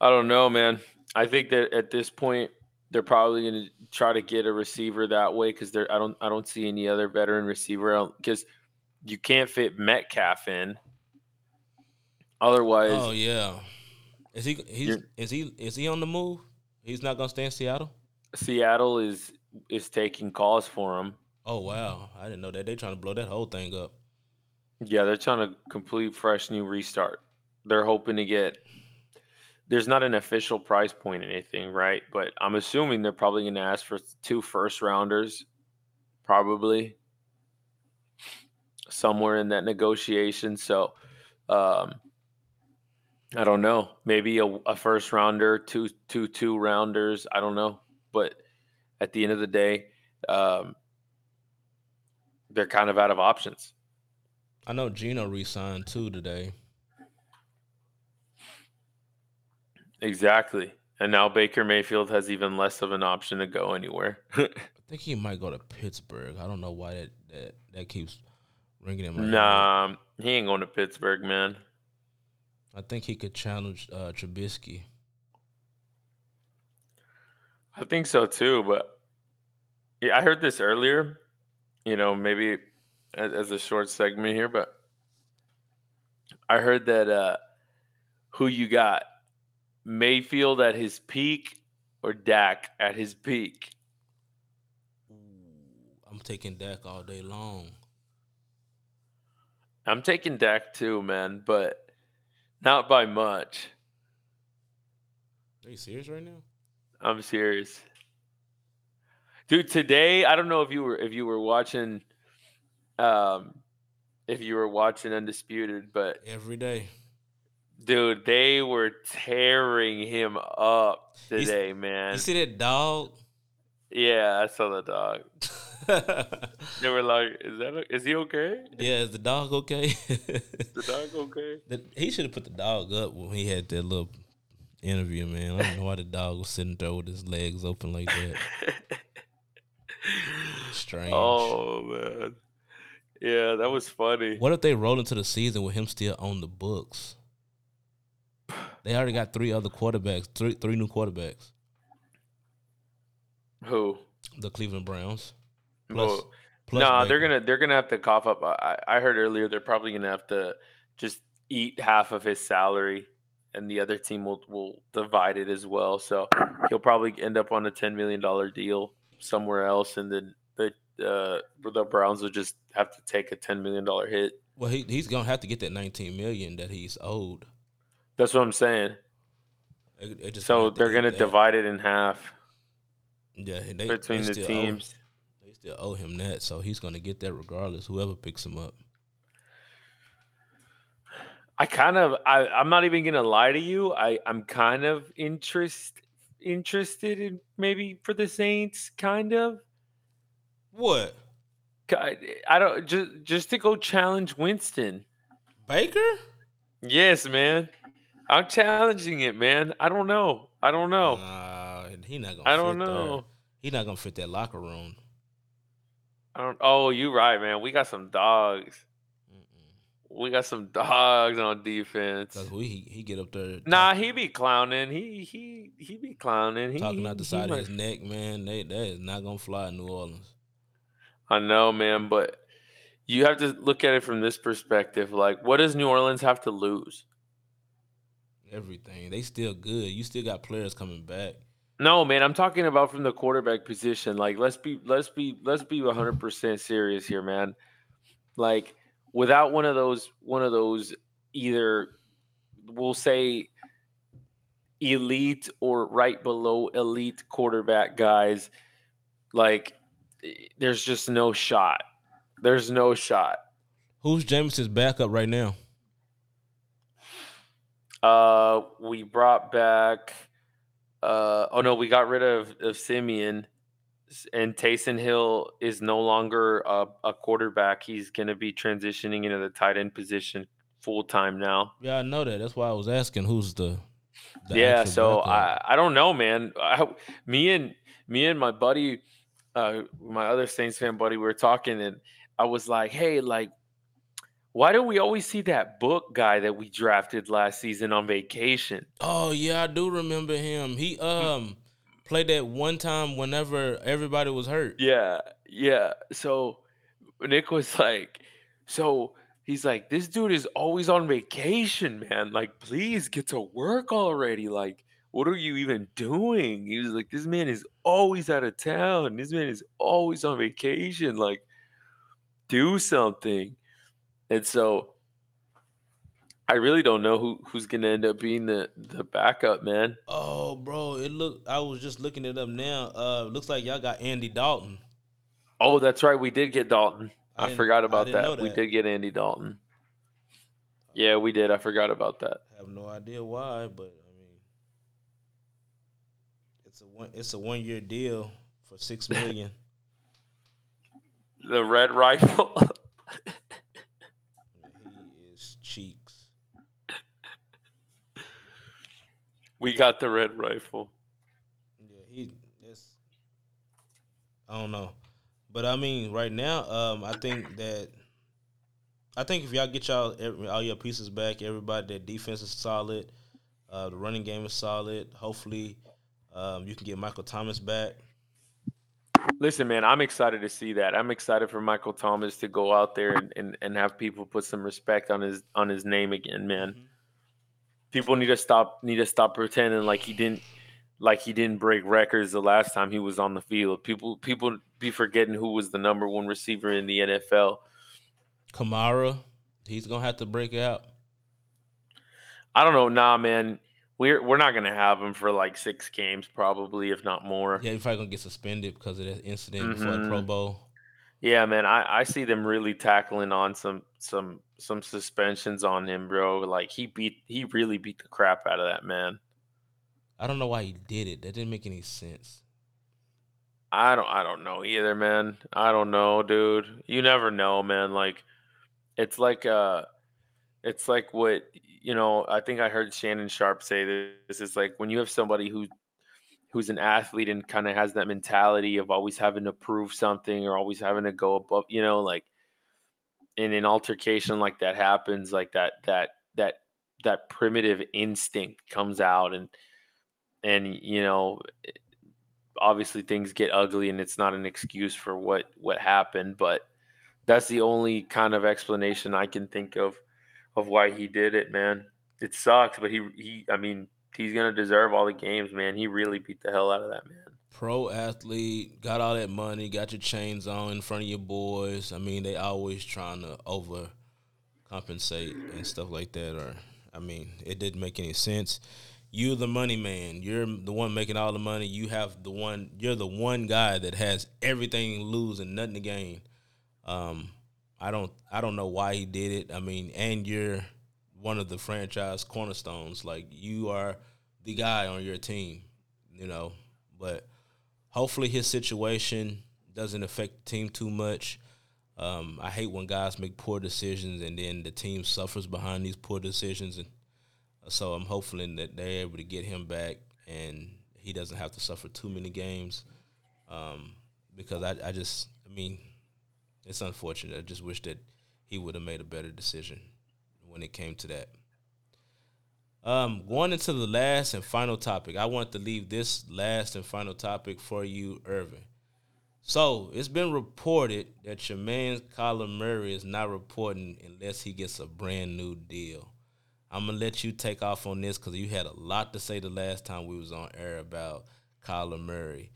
I don't know, man. I think that at this point they're probably going to try to get a receiver that way because they're. I don't. I don't see any other veteran receiver because you can't fit Metcalf in. Otherwise, oh yeah, is he? He's is he? Is he on the move? He's not going to stay in Seattle. Seattle is is taking calls for him. Oh wow, I didn't know that. They're trying to blow that whole thing up. Yeah, they're trying to complete fresh new restart. They're hoping to get there's not an official price point or anything, right? But I'm assuming they're probably going to ask for two first rounders, probably somewhere in that negotiation. So, um, I don't know. Maybe a, a first rounder, two, two, two rounders. I don't know. But at the end of the day, um, they're kind of out of options. I know Gino re-signed too today. Exactly. And now Baker Mayfield has even less of an option to go anywhere. *laughs* *laughs* I think he might go to Pittsburgh. I don't know why that that, that keeps ringing in my head. nah, he ain't going to Pittsburgh, man. I think he could challenge uh, Trubisky. I think so too, but yeah, I heard this earlier. You know, maybe as, a short segment here, but I heard that uh who you got, Mayfield at his peak or Dak at his peak. I'm taking Dak all day long. I'm taking Dak too, man, but not by much. Are you serious right now? I'm serious. Dude, today I don't know if you were if you were watching um if you were watching Undisputed, but Every day. dude, they were tearing him up You today, man. You see that dog? yeah, I saw the dog. *laughs* They were like, "Is that o- is he okay? Yeah, is the dog okay? *laughs* The dog okay?" *laughs* The- he should have put the dog up when he had that little interview, man. I don't know why the dog was sitting there with his legs open like that. Strange. oh man, yeah, that was funny. What if they roll into the season with him still on the books? They already got three other quarterbacks, three three new quarterbacks. Who? The Cleveland Browns. Plus, Well, plus no, they're gonna they're gonna have to cough up. I, I heard earlier they're probably gonna have to just eat half of his salary, and the other team will will divide it as well. So he'll probably end up on a ten million dollar deal somewhere else, and then the uh, the Browns will just have to take a ten million dollar hit. Well, he he's gonna have to get that nineteen million that he's owed. That's what I'm saying. They just So they're gonna that. divide it in half yeah they, between they the still owe- teams. they still owe him that, so he's gonna get that regardless. Whoever picks him up. I kind of I I'm not even gonna lie to you. I I'm kind of interest interested in maybe for the Saints, kind of. What I, don't just just to go challenge Winston. Baker? Yes, man. I'm challenging it, man. I don't know. I don't know. Nah, he not gonna. I don't know. He not gonna fit that locker room. I don't. Oh, you right, man. We got some dogs. We got some dogs on defense. Cause we he, he get up there. Nah, he be clowning. He he he be clowning. He, talking he- out the he side of his neck, man. They that is not gonna fly in New Orleans. I know, man, but you have to look at it from this perspective. Like, what does New Orleans have to lose? Everything they still good. You still got players coming back. No, man, I'm talking about from the quarterback position. Like, let's be let's be let's be 100 percent serious here, man. Like, without one of those one of those either we'll say elite or right below elite quarterback guys, like there's just no shot. There's no shot. Who's Jameis's backup right now? Uh, we brought back. Uh, oh no, we got rid of of Siemian, and Taysom Hill is no longer a, a quarterback. He's going to be transitioning into the tight end position full time now. Yeah, I know that. That's why I was asking who's the. the yeah, so backup. I I don't know, man. I, me and me and my buddy, uh, my other Saints fan buddy, we were talking, and I was like, hey, like. Why do we always see that Book guy that we drafted last season on vacation? Oh yeah, I do remember him. He um played that one time whenever everybody was hurt. Yeah, yeah. So Nick was like, so he's like, this dude is always on vacation, man. Like, please get to work already. Like, what are you even doing? He was like, this man is always out of town. This man is always on vacation. Like, do something. And so I really don't know who who's gonna end up being the the backup, man. Oh, bro, it look. I was just looking it up now. Uh, looks like y'all got Andy Dalton. Oh, that's right. We did get Dalton. I I, forgot about didn't that. We did get Andy Dalton. Yeah, we did. I forgot about that. I have no idea why, but I mean, it's a one. It's a one year deal for six *laughs* million. The red rifle. he is cheeks. We got the red rifle. Yeah, he. It's. I don't know, but I mean, right now, um, I think that. I think if y'all get y'all every, all your pieces back, everybody, that defense is solid, uh, the running game is solid. Hopefully, um, you can get Michael Thomas back. Listen, man, I'm excited to see that. I'm excited for Michael Thomas to go out there and, and, and have people put some respect on his on his name again, man. Mhm. People need to stop need to stop pretending like he didn't like he didn't break records the last time he was on the field. People people be forgetting who was the number one receiver in the NFL. Kamara, he's gonna have to break out. I don't know, nah, man. We're we're not gonna have him for like six games, probably, if not more. Yeah, he's probably gonna get suspended because of that incident before the Pro Mhm. Bowl. Yeah, man, I, I see them really tackling on some some some suspensions on him, bro. Like he beat he really beat the crap out of that man. I don't know why he did it. That didn't make any sense. I don't I don't know either, man. I don't know, dude. You never know, man. Like it's like uh it's like what you know, I think I heard Shannon Sharpe say this is like when you have somebody who who's an athlete and kind of has that mentality of always having to prove something or always having to go above, you know, like in an altercation like that happens, like that that that that primitive instinct comes out and and you know eh, obviously things get ugly and it's not an excuse for what what happened but that's the only kind of explanation i can think of of why he did it man it sucks but he he i mean he's gonna deserve all the games man he really beat the hell out of that man Pro athlete, got all that money, got your chains on in front of your boys. I mean, they always trying to over compensate and stuff like that. Or, I mean, it didn't make any sense. You're the money man. You're the one making all the money. You have the one. You're the one guy that has everything to lose and nothing to gain. Um, I don't. I don't know why he did it. I mean, and you're one of the franchise cornerstones. Like you are the guy on your team. You know, but hopefully his situation doesn't affect the team too much. Um, I hate when guys make poor decisions and then the team suffers behind these poor decisions, and so I'm hoping that they're able to get him back and he doesn't have to suffer too many games. Um, because I, I just, I mean, it's unfortunate. I just wish that he would have made a better decision when it came to that. Um, going into the last and final topic, I want to leave this last and final topic for you, Irvin. So it's been reported that your man Kyler Murray is not reporting unless he gets a brand new deal. I'm gonna let you take off on this because you had a lot to say the last time we was on air about Kyler Murray.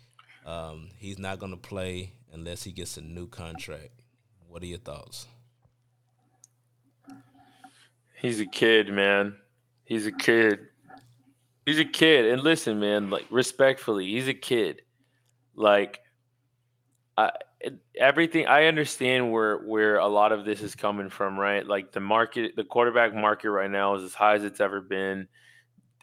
Um, he's not gonna play unless he gets a new contract. What are your thoughts? he's a kid man he's a kid he's a kid and listen man like respectfully he's a kid like I, everything I understand where where a lot of this is coming from, right? Like the market, the quarterback market right now is as high as it's ever been.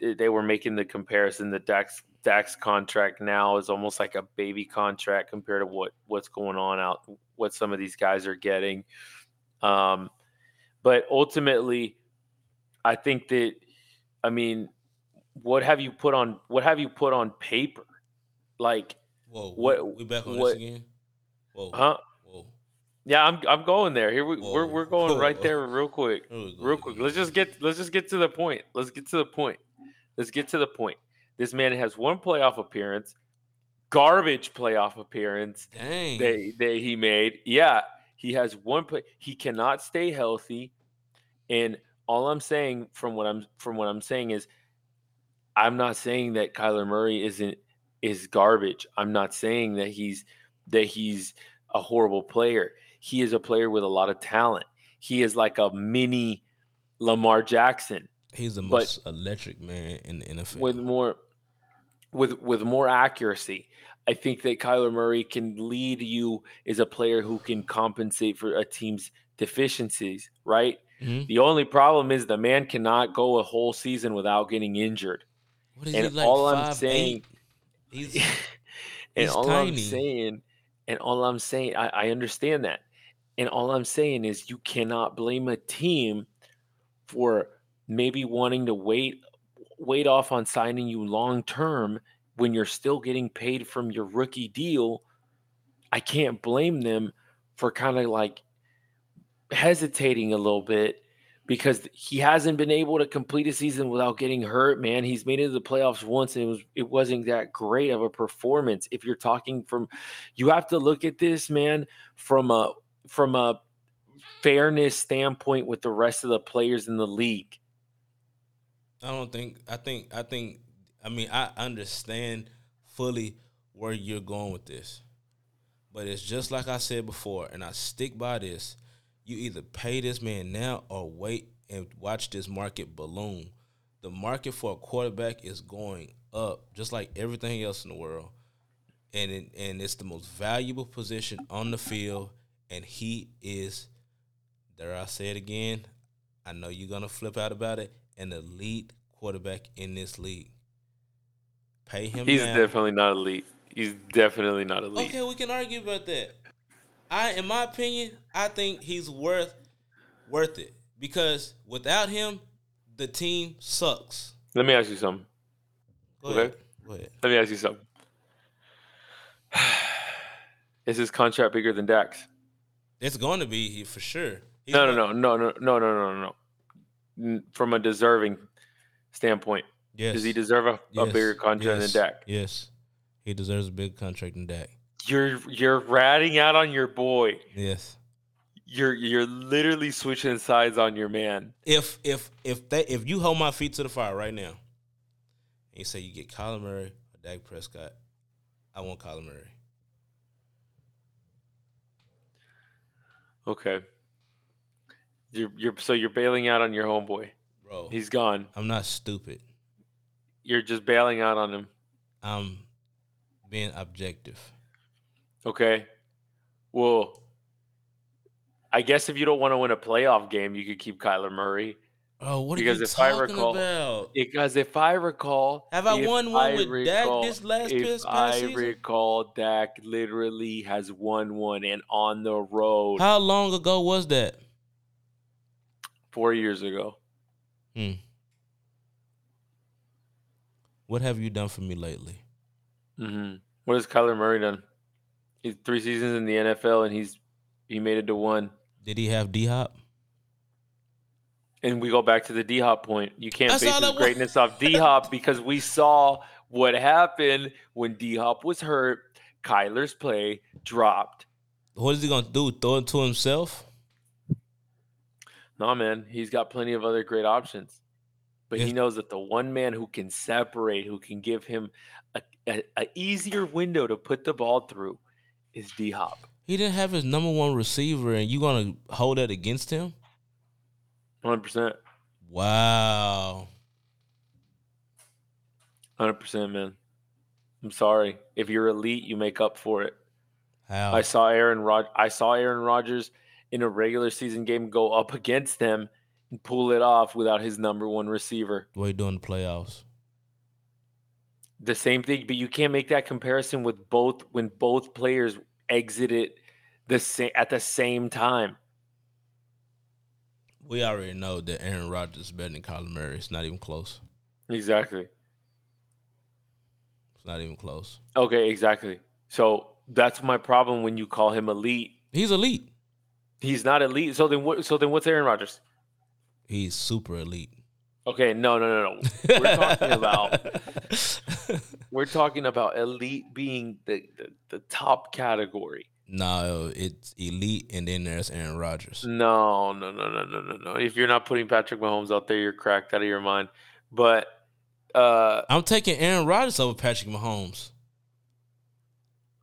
They, were making the comparison the Dak's Dak's contract now is almost like a baby contract compared to what what's going on out, what some of these guys are getting. Um, but ultimately, I think that, I mean, what have you put on what have you put on paper? Like, Whoa, What- we back on what- this again? Whoa, huh? whoa. Yeah, I'm I'm going there. Here we we're we're going right there real quick. Here we go Real quick. Let's just get let's just get to the point. Let's get to the point. Let's get to the point. This man has one playoff appearance, garbage playoff appearance Dang. that, that he made. Yeah, he has one play. He cannot stay healthy. And all I'm saying from what I'm from what I'm saying is I'm not saying that Kyler Murray isn't is garbage. I'm not saying that he's that he's a horrible player. He is a player with a lot of talent. He is like a mini Lamar Jackson He's the most electric man in the NFL. with more with with more accuracy. I think that Kyler Murray can lead you as a player who can compensate for a team's deficiencies, right? Mhm. The only problem is the man cannot go a whole season without getting injured. What is and he like? all I'm saying- eight? He's *laughs* and He's all I'm saying, and all I'm saying, I, I understand that. And all I'm saying is you cannot blame a team for maybe wanting to wait wait off on signing you long term when you're still getting paid from your rookie deal, I can't blame them for kind of like hesitating a little bit because he hasn't been able to complete a season without getting hurt, man. He's made it to the playoffs once and it was it wasn't that great of a performance. If you're talking from you have to look at this, man, from a from a fairness standpoint with the rest of the players in the league. I don't think. I think. I think. I mean, I understand fully where you're going with this, but it's just like I said before, and I stick by this. You either pay this man now or wait and watch this market balloon. The market for a quarterback is going up, just like everything else in the world, and it, and it's the most valuable position on the field, and he is. Dare I say it again? I know you're gonna flip out about it. An elite quarterback in this league. Pay him. He's now. definitely not elite. He's definitely not elite. Okay, we can argue about that. I, in my opinion, I think he's worth worth it because without him, the team sucks. Let me ask you something. Go Okay. ahead. Go ahead. Let me ask you something. *sighs* Is his contract bigger than Dak's? It's going to be for sure. He's No, no, no, no, no, no, no, no, no. From a deserving standpoint, Yes. does he deserve a, a bigger contract yes. than Dak? Yes. He deserves a big contract than Dak. You're you're ratting out on your boy. Yes. You're you're literally switching sides on your man. If if if they if you hold my feet to the fire right now, and you say you get Kyler Murray or Dak Prescott, I want Kyler Murray. Okay. You're you're so you're bailing out on your homeboy. Bro, He's gone. I'm not stupid. You're just bailing out on him. I'm being objective. Okay. Well, I guess if you don't want to win a playoff game, you could keep Kyler Murray. Oh, what Because are you if I talking recall- about? Because if I recall, Have I won one I with Dak this last if I season? recall, Dak literally has won one and on the road How long ago was that? four years ago. Hmm. What have you done for me lately? hmm What has Kyler Murray done? He's three seasons in the NFL and he's he made it to one. Did he have D Hop? And we go back to the D Hop point. You can't That's base his greatness off *laughs* D Hop because we saw what happened when D Hop was hurt. Kyler's play dropped. What is he gonna do? Throw it to himself? No, man, he's got plenty of other great options. But he knows that the one man who can separate, who can give him a, a, a easier window to put the ball through, is D Hop. He didn't have his number one receiver, and you gonna hold that against him? 100%. Wow. 100%, man. I'm sorry. If you're elite, you make up for it. How? I saw Aaron Rod- I saw Aaron Rodgers in a regular season game go up against them pull it off without his number one receiver. what he doing in the playoffs? The same thing, but you can't make that comparison with both when both players exited the same at the same time. We already know that Aaron Rodgers is better than Kyler Murray. It's not even close. Exactly. It's not even close. Okay, exactly. So that's my problem when you call him elite. He's elite. He's not elite. So then what so then what's Aaron Rodgers? He's super elite. Okay, no, no, no, no. We're talking about *laughs* we're talking about elite being the, the, the top category. no, it's elite, and then there's Aaron Rodgers. No, no, no, no, no, no, no. If you're not putting Patrick Mahomes out there, you're cracked out of your mind. But uh I'm taking Aaron Rodgers over Patrick Mahomes.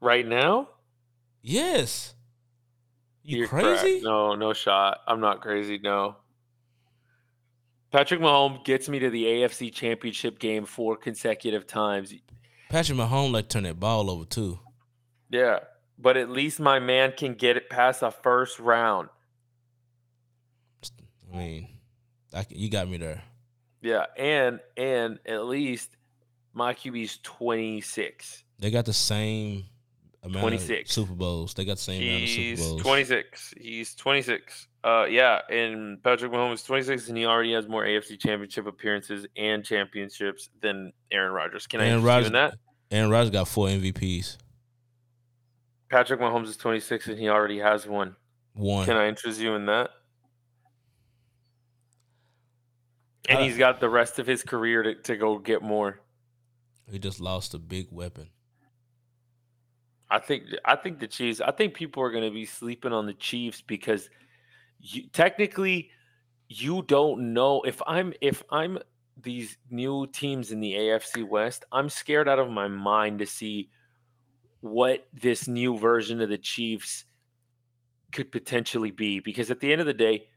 right now, Yes. You you're cracked. crazy? No, no shot. I'm not crazy. No. Patrick Mahomes gets me to the AFC Championship game four consecutive times. Patrick Mahomes like turn that ball over too. Yeah, but at least my man can get it past a first round. I mean, I, can- you got me there. Yeah, and and at least my QB's 26. They got the same amount 26. Super Bowls. They got the same amount of Super Bowls. 26. He's 26. Uh, yeah, and Patrick Mahomes is 26, and he already has more AFC Championship appearances and championships than Aaron Rodgers. Can I Aaron interest you Rodgers, in that? Aaron Rodgers got four MVPs. Patrick Mahomes is 26, and he already has one. One. Can I interest you in that? And Uh, he's got the rest of his career to, to go get more. He just lost a big weapon. I think I think the Chiefs. I think people are going to be sleeping on the Chiefs because you, technically you don't know if I'm if I'm these new teams in the AFC West. I'm scared out of my mind to see what this new version of the Chiefs could potentially be because at the end of the day,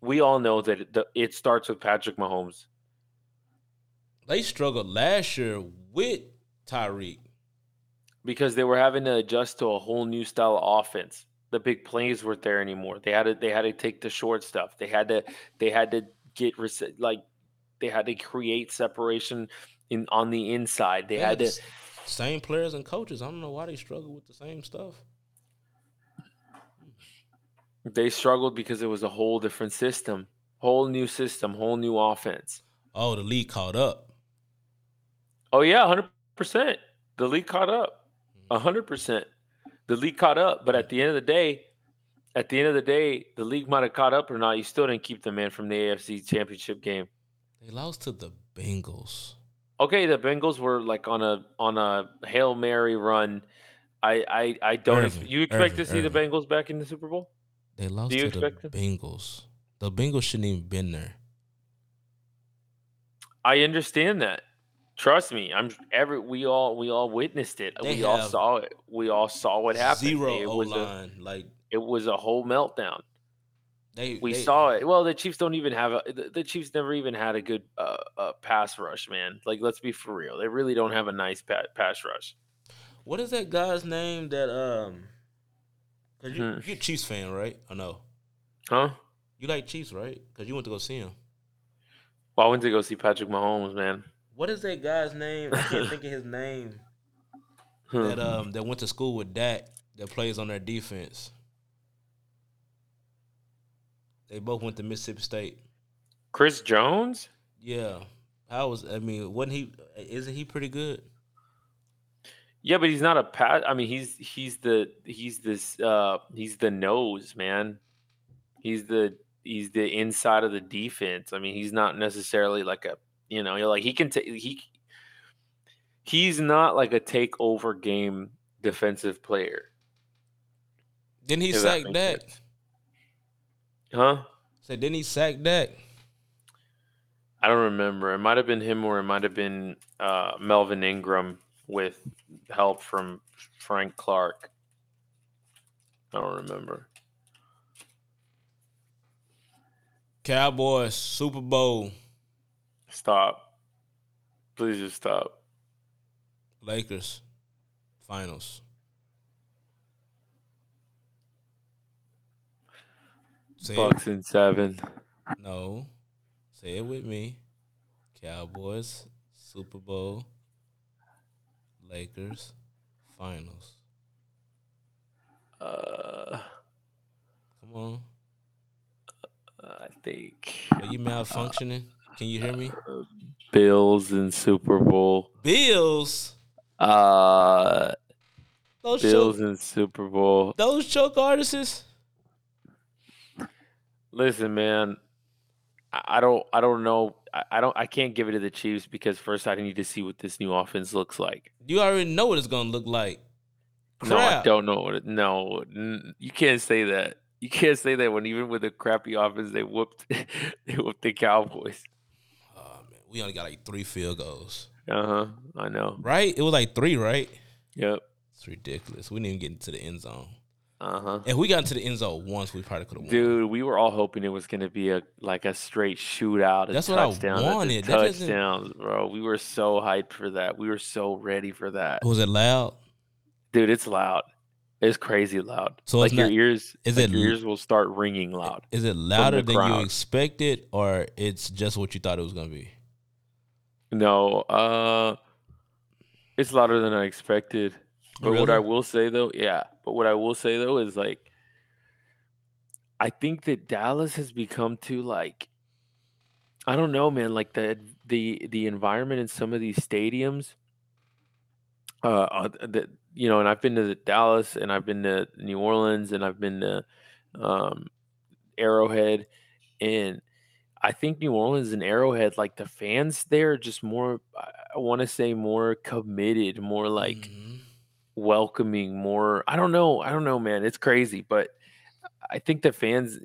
we all know that it, it starts with Patrick Mahomes. They struggled last year with Tyreek. Because they were having to adjust to a whole new style of offense. The big plays weren't there anymore. They had to they had to take the short stuff. They had to they had to get like they had to create separation in on the inside. They They had the to s- same players and coaches. I don't know why they struggle with the same stuff. they struggled because it was a whole different system, whole new system, whole new offense. Oh, the league caught up. Oh yeah, hundred percent. The league caught up. Hundred percent. The league caught up, but at the end of the day, at the end of the day, the league might have caught up or not. You still didn't keep the man from the AFC Championship game. They lost to the Bengals. Okay, the Bengals were like on a on a hail mary run. I I, I don't. ex- you expect Irvin, to see the Bengals back in the Super Bowl? They lost you to the them? Bengals. The Bengals shouldn't even been there. I understand that. Trust me, I'm every we all we all witnessed it. They we all saw it. We all saw what happened. Zero it was a line. Like it was a whole meltdown. they We they- saw it. Well, the Chiefs don't even have a. The, the Chiefs never even had a good uh, uh, pass rush, man. Like, let's be for real. They really don't have a nice pa- pass rush. What is that guy's name that um cause you, Hmm. you're a Chiefs fan, right? I know. Huh? You like Chiefs, right? Because you went to go see him. Well, I went to go see Patrick Mahomes, man. What is that guy's name? I can't think of his name. *laughs* That um that went to school with Dak that plays on their defense. They both went to Mississippi State. Chris Jones? Yeah. How was I mean, wasn't he isn't he pretty good? Yeah, but he's not a pat. I mean, he's he's the he's this uh he's the nose, man. He's the he's the inside of the defense. I mean, he's not necessarily like a you know, you're like he can take he he's not like a takeover game defensive player. Didn't he if that Dak? sense. Huh? Said didn't he sack Dak? I don't remember. It might have been him or it might have been uh, Melvin Ingram with help from Frank Clark. I don't remember. Cowboys, Super Bowl, Stop. Please just stop. Lakers, finals. Say Bucks in seven. no. Say it with me. Cowboys, Super Bowl, Lakers, finals. Uh, Come on. I think Are you malfunctioning? Can you hear me? Bills and Super Bowl. Bills. Uh, Those Bills choke, in Super Bowl. those choke artists. Listen, man. I don't. I don't know. I don't. I can't give it to the Chiefs because first I need to see what this new offense looks like. You already know what it's gonna look like. No, I don't know what. It, no, you can't say that. You can't say that when even with a crappy offense, they whooped. *laughs* they whooped the Cowboys. We only got like three field goals. Uh huh. I know. Right? It was like three, right? Yep. It's ridiculous. We didn't even get into the end zone. Uh huh. If we got into the end zone once, we probably could have won. Dude, we were all hoping it was gonna be a like a straight shootout. That's what I wanted. Touchdowns, bro. We were so hyped for that. We were so ready for that. Was it loud? Dude, it's loud. It's crazy loud. So like it's your not- ears, is like it your ears will start ringing loud. Is it louder than you expected, or it's just what you thought it was gonna be? No, uh, it's louder than I expected. But what I will say though, yeah. But what I will say though is like, I think that Dallas has become too like, I don't know, man. Like the the the environment in some of these stadiums, uh, uh the, you know, and I've been to the Dallas and I've been to New Orleans and I've been to um, Arrowhead, and I think New Orleans and Arrowhead, like the fans there, are just more. I want to say more committed, more like Mhm. welcoming, more. I don't know. I don't know, man. It's crazy, but I think the fans,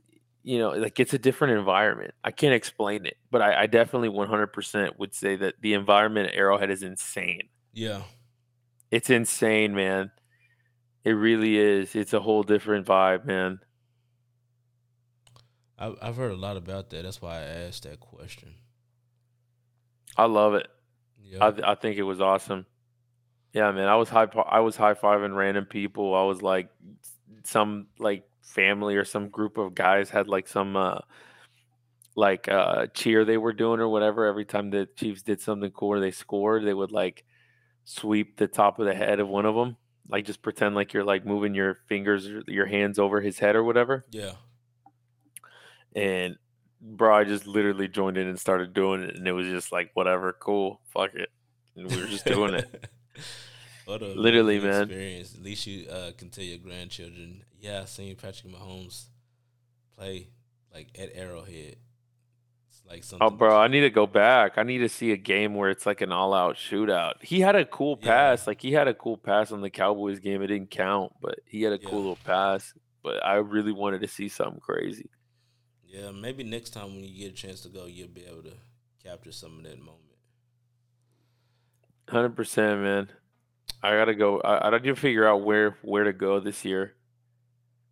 you know, like it's a different environment. I can't explain it, but I, I definitely 100% would say that the environment at Arrowhead is insane. Yeah. It's insane, man. It really is. It's a whole different vibe, man. I, I've heard a lot about that. That's why I asked that question. I love it. Yeah. I, th- I think it was awesome. Yeah, man. I was high. I was high fiving random people. I was like, some like family or some group of guys had like some uh like uh cheer they were doing or whatever. Every time the Chiefs did something cool or they scored, they would like sweep the top of the head of one of them. Like just pretend like you're like moving your fingers, or your hands over his head or whatever. yeah. And bro, I just literally joined in and started doing it, and it was just like whatever, cool, fuck it, and we were just doing it. *laughs* What a Literally, man. Experience. At least you uh, can tell your grandchildren, yeah, I seen Patrick Mahomes play like at Arrowhead. It's like something. Oh, bro, I need to go back. I need to see a game where it's like an all-out shootout. He had a cool Yeah. pass, like he had a cool pass on the Cowboys game. It didn't count, but he had a Yeah. cool little pass. But I really wanted to see something crazy. Yeah, maybe next time when you get a chance to go, you'll be able to capture some of that moment. Hundred percent, man. I gotta go. I, I need to figure out where where to go this year.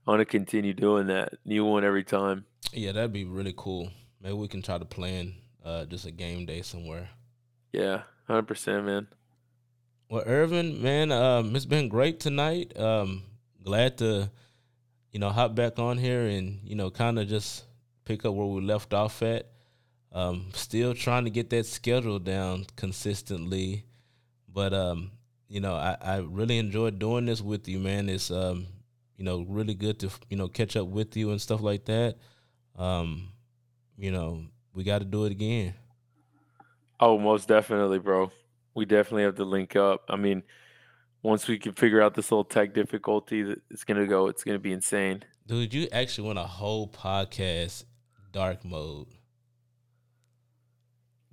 I want to continue doing that. New one every time. Yeah, that'd be really cool. Maybe we can try to plan uh, just a game day somewhere. Yeah, hundred percent, man. Well, Irvin, man, um, it's been great tonight. Um, glad to, you know, hop back on here and you know, kind of just pick up where we left off at. Um, still trying to get that schedule down consistently, but um, you know, I, I really enjoyed doing this with you, man. It's um, you know, really good to you know catch up with you and stuff like that. Um, you know, we got to do it again. Oh, most definitely, bro. We definitely have to link up. I mean, once we can figure out this little tech difficulty, it's gonna go. It's gonna be insane. Dude, you actually want a whole podcast dark mode.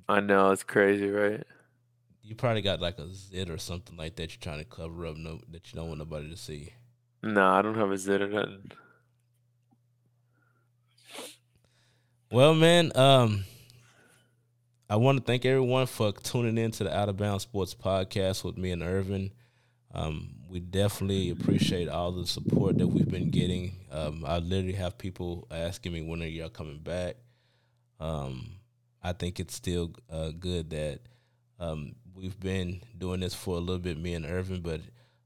I know it's crazy, right? You probably got like a zit or something like that you're trying to cover up no, that you don't want nobody to see. No, I don't have a zit or nothing. Well, man, um, I want to thank everyone for tuning in to the Out of Bounds Sports Podcast with me and Irvin. Um, we definitely appreciate all the support that we've been getting. Um, I literally have people asking me when are y'all coming back. Um, I think it's still uh, good that um, we've been doing this for a little bit, me and Irvin, but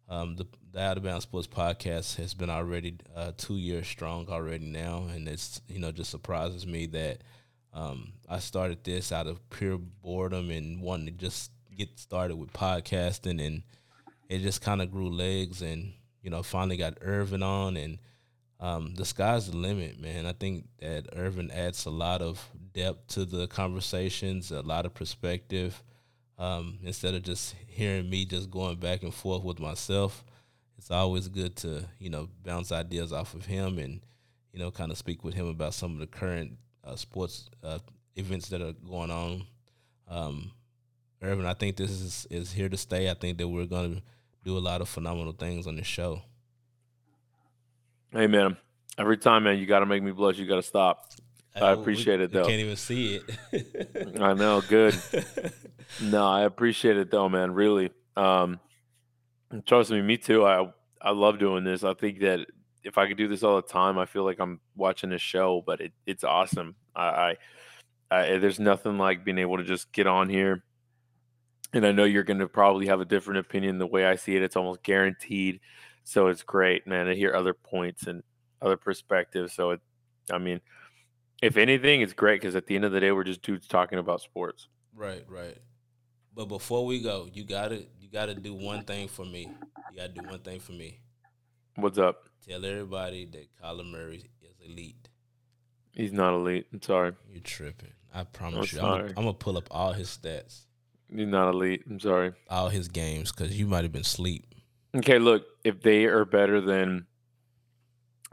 um, the, the Out of Bounds Sports Podcast has been already uh, two years strong already now, and it's you know just surprises me that um, I started this out of pure boredom and wanting to just get started with podcasting, and it just kind of grew legs, and you know finally got Irvin on, and um, the sky's the limit, man. I think that Irvin adds a lot of depth to the conversations, a lot of perspective. Um, instead of just hearing me just going back and forth with myself, it's always good to you know bounce ideas off of him and you know kind of speak with him about some of the current uh, sports uh, events that are going on. Um, Irvin, I think this is is here to stay. I think that we're going to do a lot of phenomenal things on this show. Hey, man. Every time, man, you got to make me blush. You got to stop. I we- appreciate it, we though. Can't even see it. *laughs* I know. Good. *laughs* No, I appreciate it though, man. Really. Um, trust me, me too. I I love doing this. I think that if I could do this all the time, I feel like I'm watching a show. But it, it's awesome. I, I, I there's nothing like being able to just get on here. And I know you're going to probably have a different opinion. The way I see it, it's almost guaranteed. So it's great, man, to hear other points and other perspectives. So it, I mean, if anything, it's great because at the end of the day, we're just dudes talking about sports. Right, right. But before we go, you gotta you gotta do one thing for me. You gotta do one thing for me. What's up? Tell everybody that Kyler Murray is elite. He's not elite. I'm sorry. You're tripping. I promise I'm you. I'm gonna pull up all his stats, He's not elite. I'm sorry. all his games, because you might have been asleep. Okay, look, if they are better than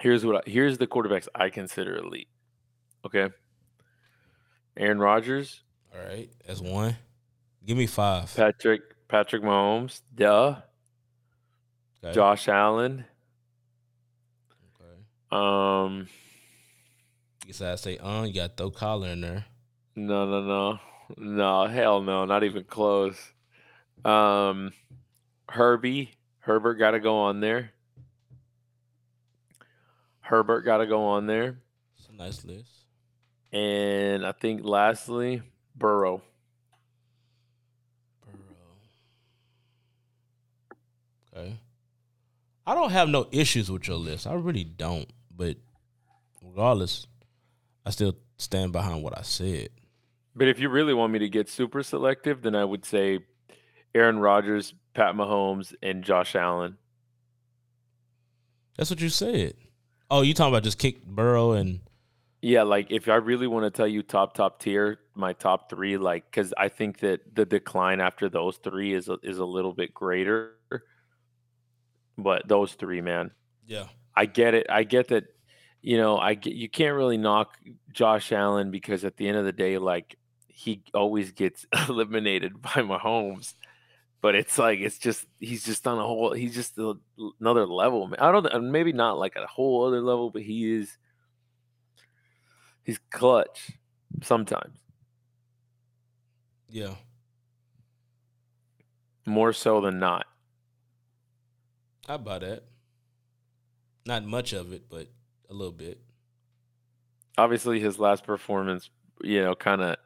here's what I, here's the quarterbacks I consider elite. Okay. Aaron Rodgers, All right, that's one. Give me five. Patrick Patrick Mahomes, duh. Okay. Josh Allen. Okay. Um You said I say, uh, you got throw Kyler in there. no no no. No, hell no, not even close. Um Herbie, Herbert gotta go on there. Herbert gotta go on there. It's a nice list. And I think lastly, Burrow. Burrow. Okay. I don't have no issues with your list. I really don't. But regardless, I still stand behind what I said. But if you really want me to get super selective, then I would say Aaron Rodgers, Pat Mahomes, and Josh Allen. That's what you said. Oh, you talking about just kick Burrow and Yeah, like if I really want to tell you top top tier, my top three, like because I think that the decline after those three is a, is a little bit greater. But those three, man, yeah. I get it. I get that. You know, I get you can't really knock Josh Allen because at the end of the day, like he always gets *laughs* eliminated by Mahomes. But it's like it's just he's just on a whole. He's just a, another level. man. I don't. Maybe not like a whole other level, but he is. He's clutch sometimes Yeah. more so than not. I buy that. Not much of it, but a little bit. Obviously, his last performance, you know, kind of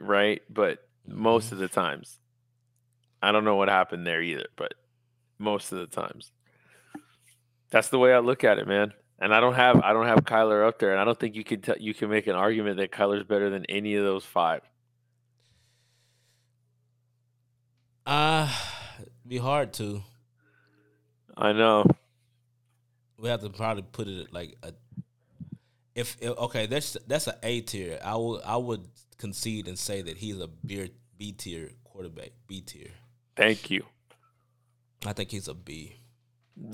right, but most Mhm. of the times, I don't know what happened there either. But most of the times, that's the way I look at it, man. And I don't have I don't have Kyler up there, and I don't think you can t- you can make an argument that Kyler's better than any of those five. Uh be hard to. I know. We have to probably put it at like a if, if okay, that's that's an A tier. I would I would concede and say that he's a B B tier quarterback. B tier. Thank you. I think he's a B.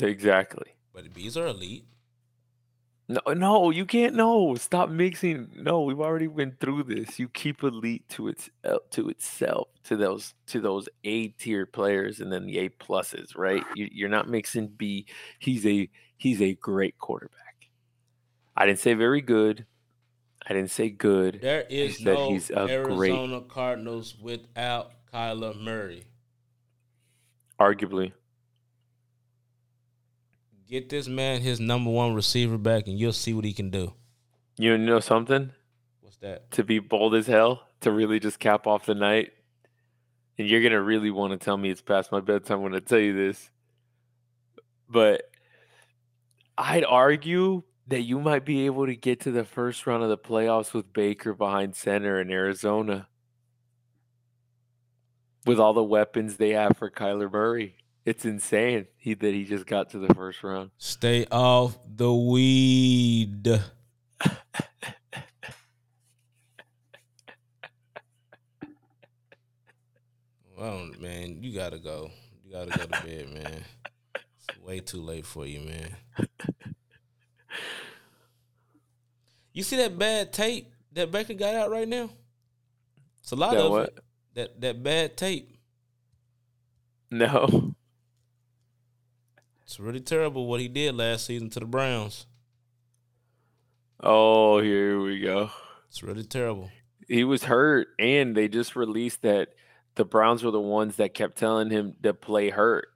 Exactly. But B's are elite. No, no, you can't. No, stop mixing. No, we've already been through this. You keep elite to its to itself, to those to those A tier players, and then the A pluses, right? You, you're not mixing B. He's a he's a great quarterback. I didn't say very good. I didn't say good. There is no he's a great- Arizona Cardinals without Kyler Murray. Arguably, Get this man his number one receiver back, and you'll see what he can do. you know something What's that? to be bold as hell to really just cap off the night. And you're gonna really want to tell me it's past my bedtime when I tell you this. But I'd argue that you might be able to get to the first round of the playoffs with Baker behind center in Arizona. With all the weapons they have for Kyler Murray. It's insane he that he just got to the first round. Stay off the weed. *laughs* well, man, you gotta go. You gotta go to bed, man. It's way too late for you, man. You see that bad tape that Baker got out right now? It's a lot That of what? it. That that bad tape. No. It's really terrible what he did last season to the Browns. Oh, here we go. It's really terrible. he was hurt and they just released that the Browns were the ones that kept telling him to play hurt.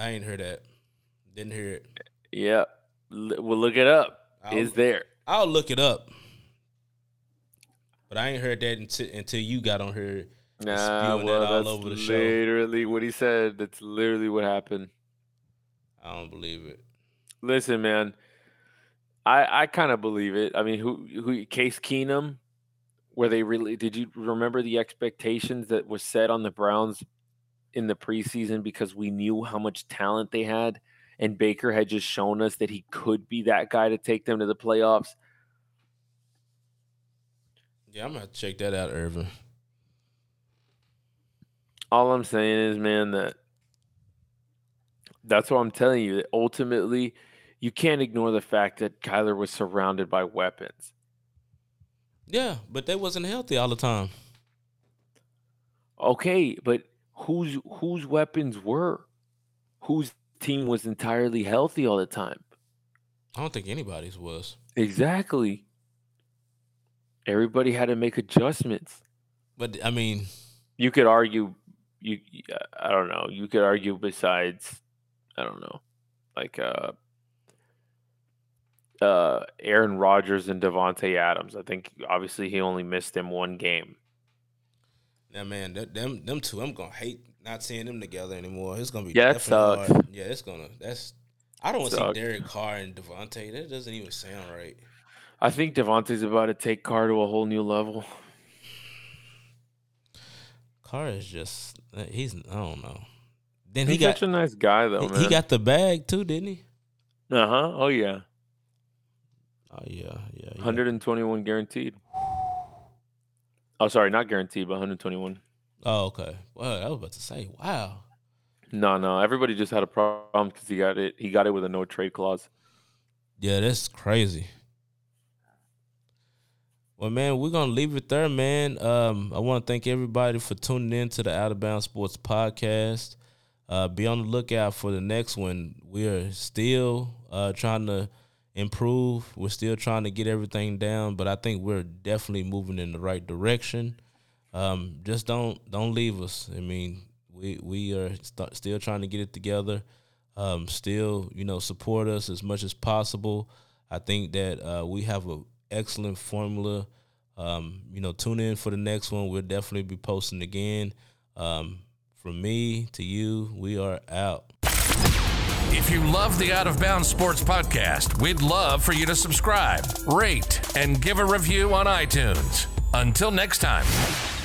I ain't heard that. Didn't hear it. Yep. L- Well, look it up. I'll, Is there? I'll look it up. But I ain't heard that until, until you got on here. Nah, well, that all that's over the show. literally what he said. That's literally what happened. I don't believe it. Listen, man, I I kind of believe it. I mean, who who Case Keenum, where they really did you remember the expectations that was set on the Browns in the preseason because we knew how much talent they had, and Baker had just shown us that he could be that guy to take them to the playoffs. Yeah, I'm gonna check that out, Irvin. All I'm saying is, man, that that's what I'm telling you. That ultimately, you can't ignore the fact that Kyler was surrounded by weapons. Yeah, but they wasn't healthy all the time. Okay, but whose whose weapons were? Whose team was entirely healthy all the time? I don't think anybody's was. Exactly. Everybody had to make adjustments. But I mean, You could argue you I don't know. You could argue besides I don't know. Like uh uh Aaron Rodgers and Davante Adams. I think obviously he only missed them one game. now man, that, them them two, I'm gonna hate not seeing them together anymore. It's gonna be Yeah, sucks. hard. Yeah, it's gonna. That's. I don't want to see. Derek Carr and Davante. That doesn't even sound right. I think Davante's about to take Carr to a whole new level. Carr is just. uh, He's. I don't know. Then He's he got. such a nice guy though, he, he got the bag too, didn't he? uh huh. Oh yeah. Oh yeah, yeah. he got- 121 guaranteed. Oh, sorry, not guaranteed, but 121. Oh okay. Well, I was about to say, wow. No, no, everybody just had a problem because he got it. He got it with a no trade clause. Yeah, that's crazy. Well, man, we're gonna leave it there, man. Um, I want to thank everybody for tuning in to the Out of Bounds Sports Podcast. Uh, be on the lookout for the next one. We are still uh, trying to improve. We're still trying to get everything down, but I think we're definitely moving in the right direction. Um, just don't don't leave us. I mean, we we are st- still trying to get it together. Um, still, you know, support us as much as possible. I think that uh, we have an excellent formula. Um, you know, tune in for the next one. We'll definitely be posting again. Um, from me to you, we are out. If you love the Out of Bounds Sports Podcast, we'd love for you to subscribe, rate, and give a review on iTunes. Until next time.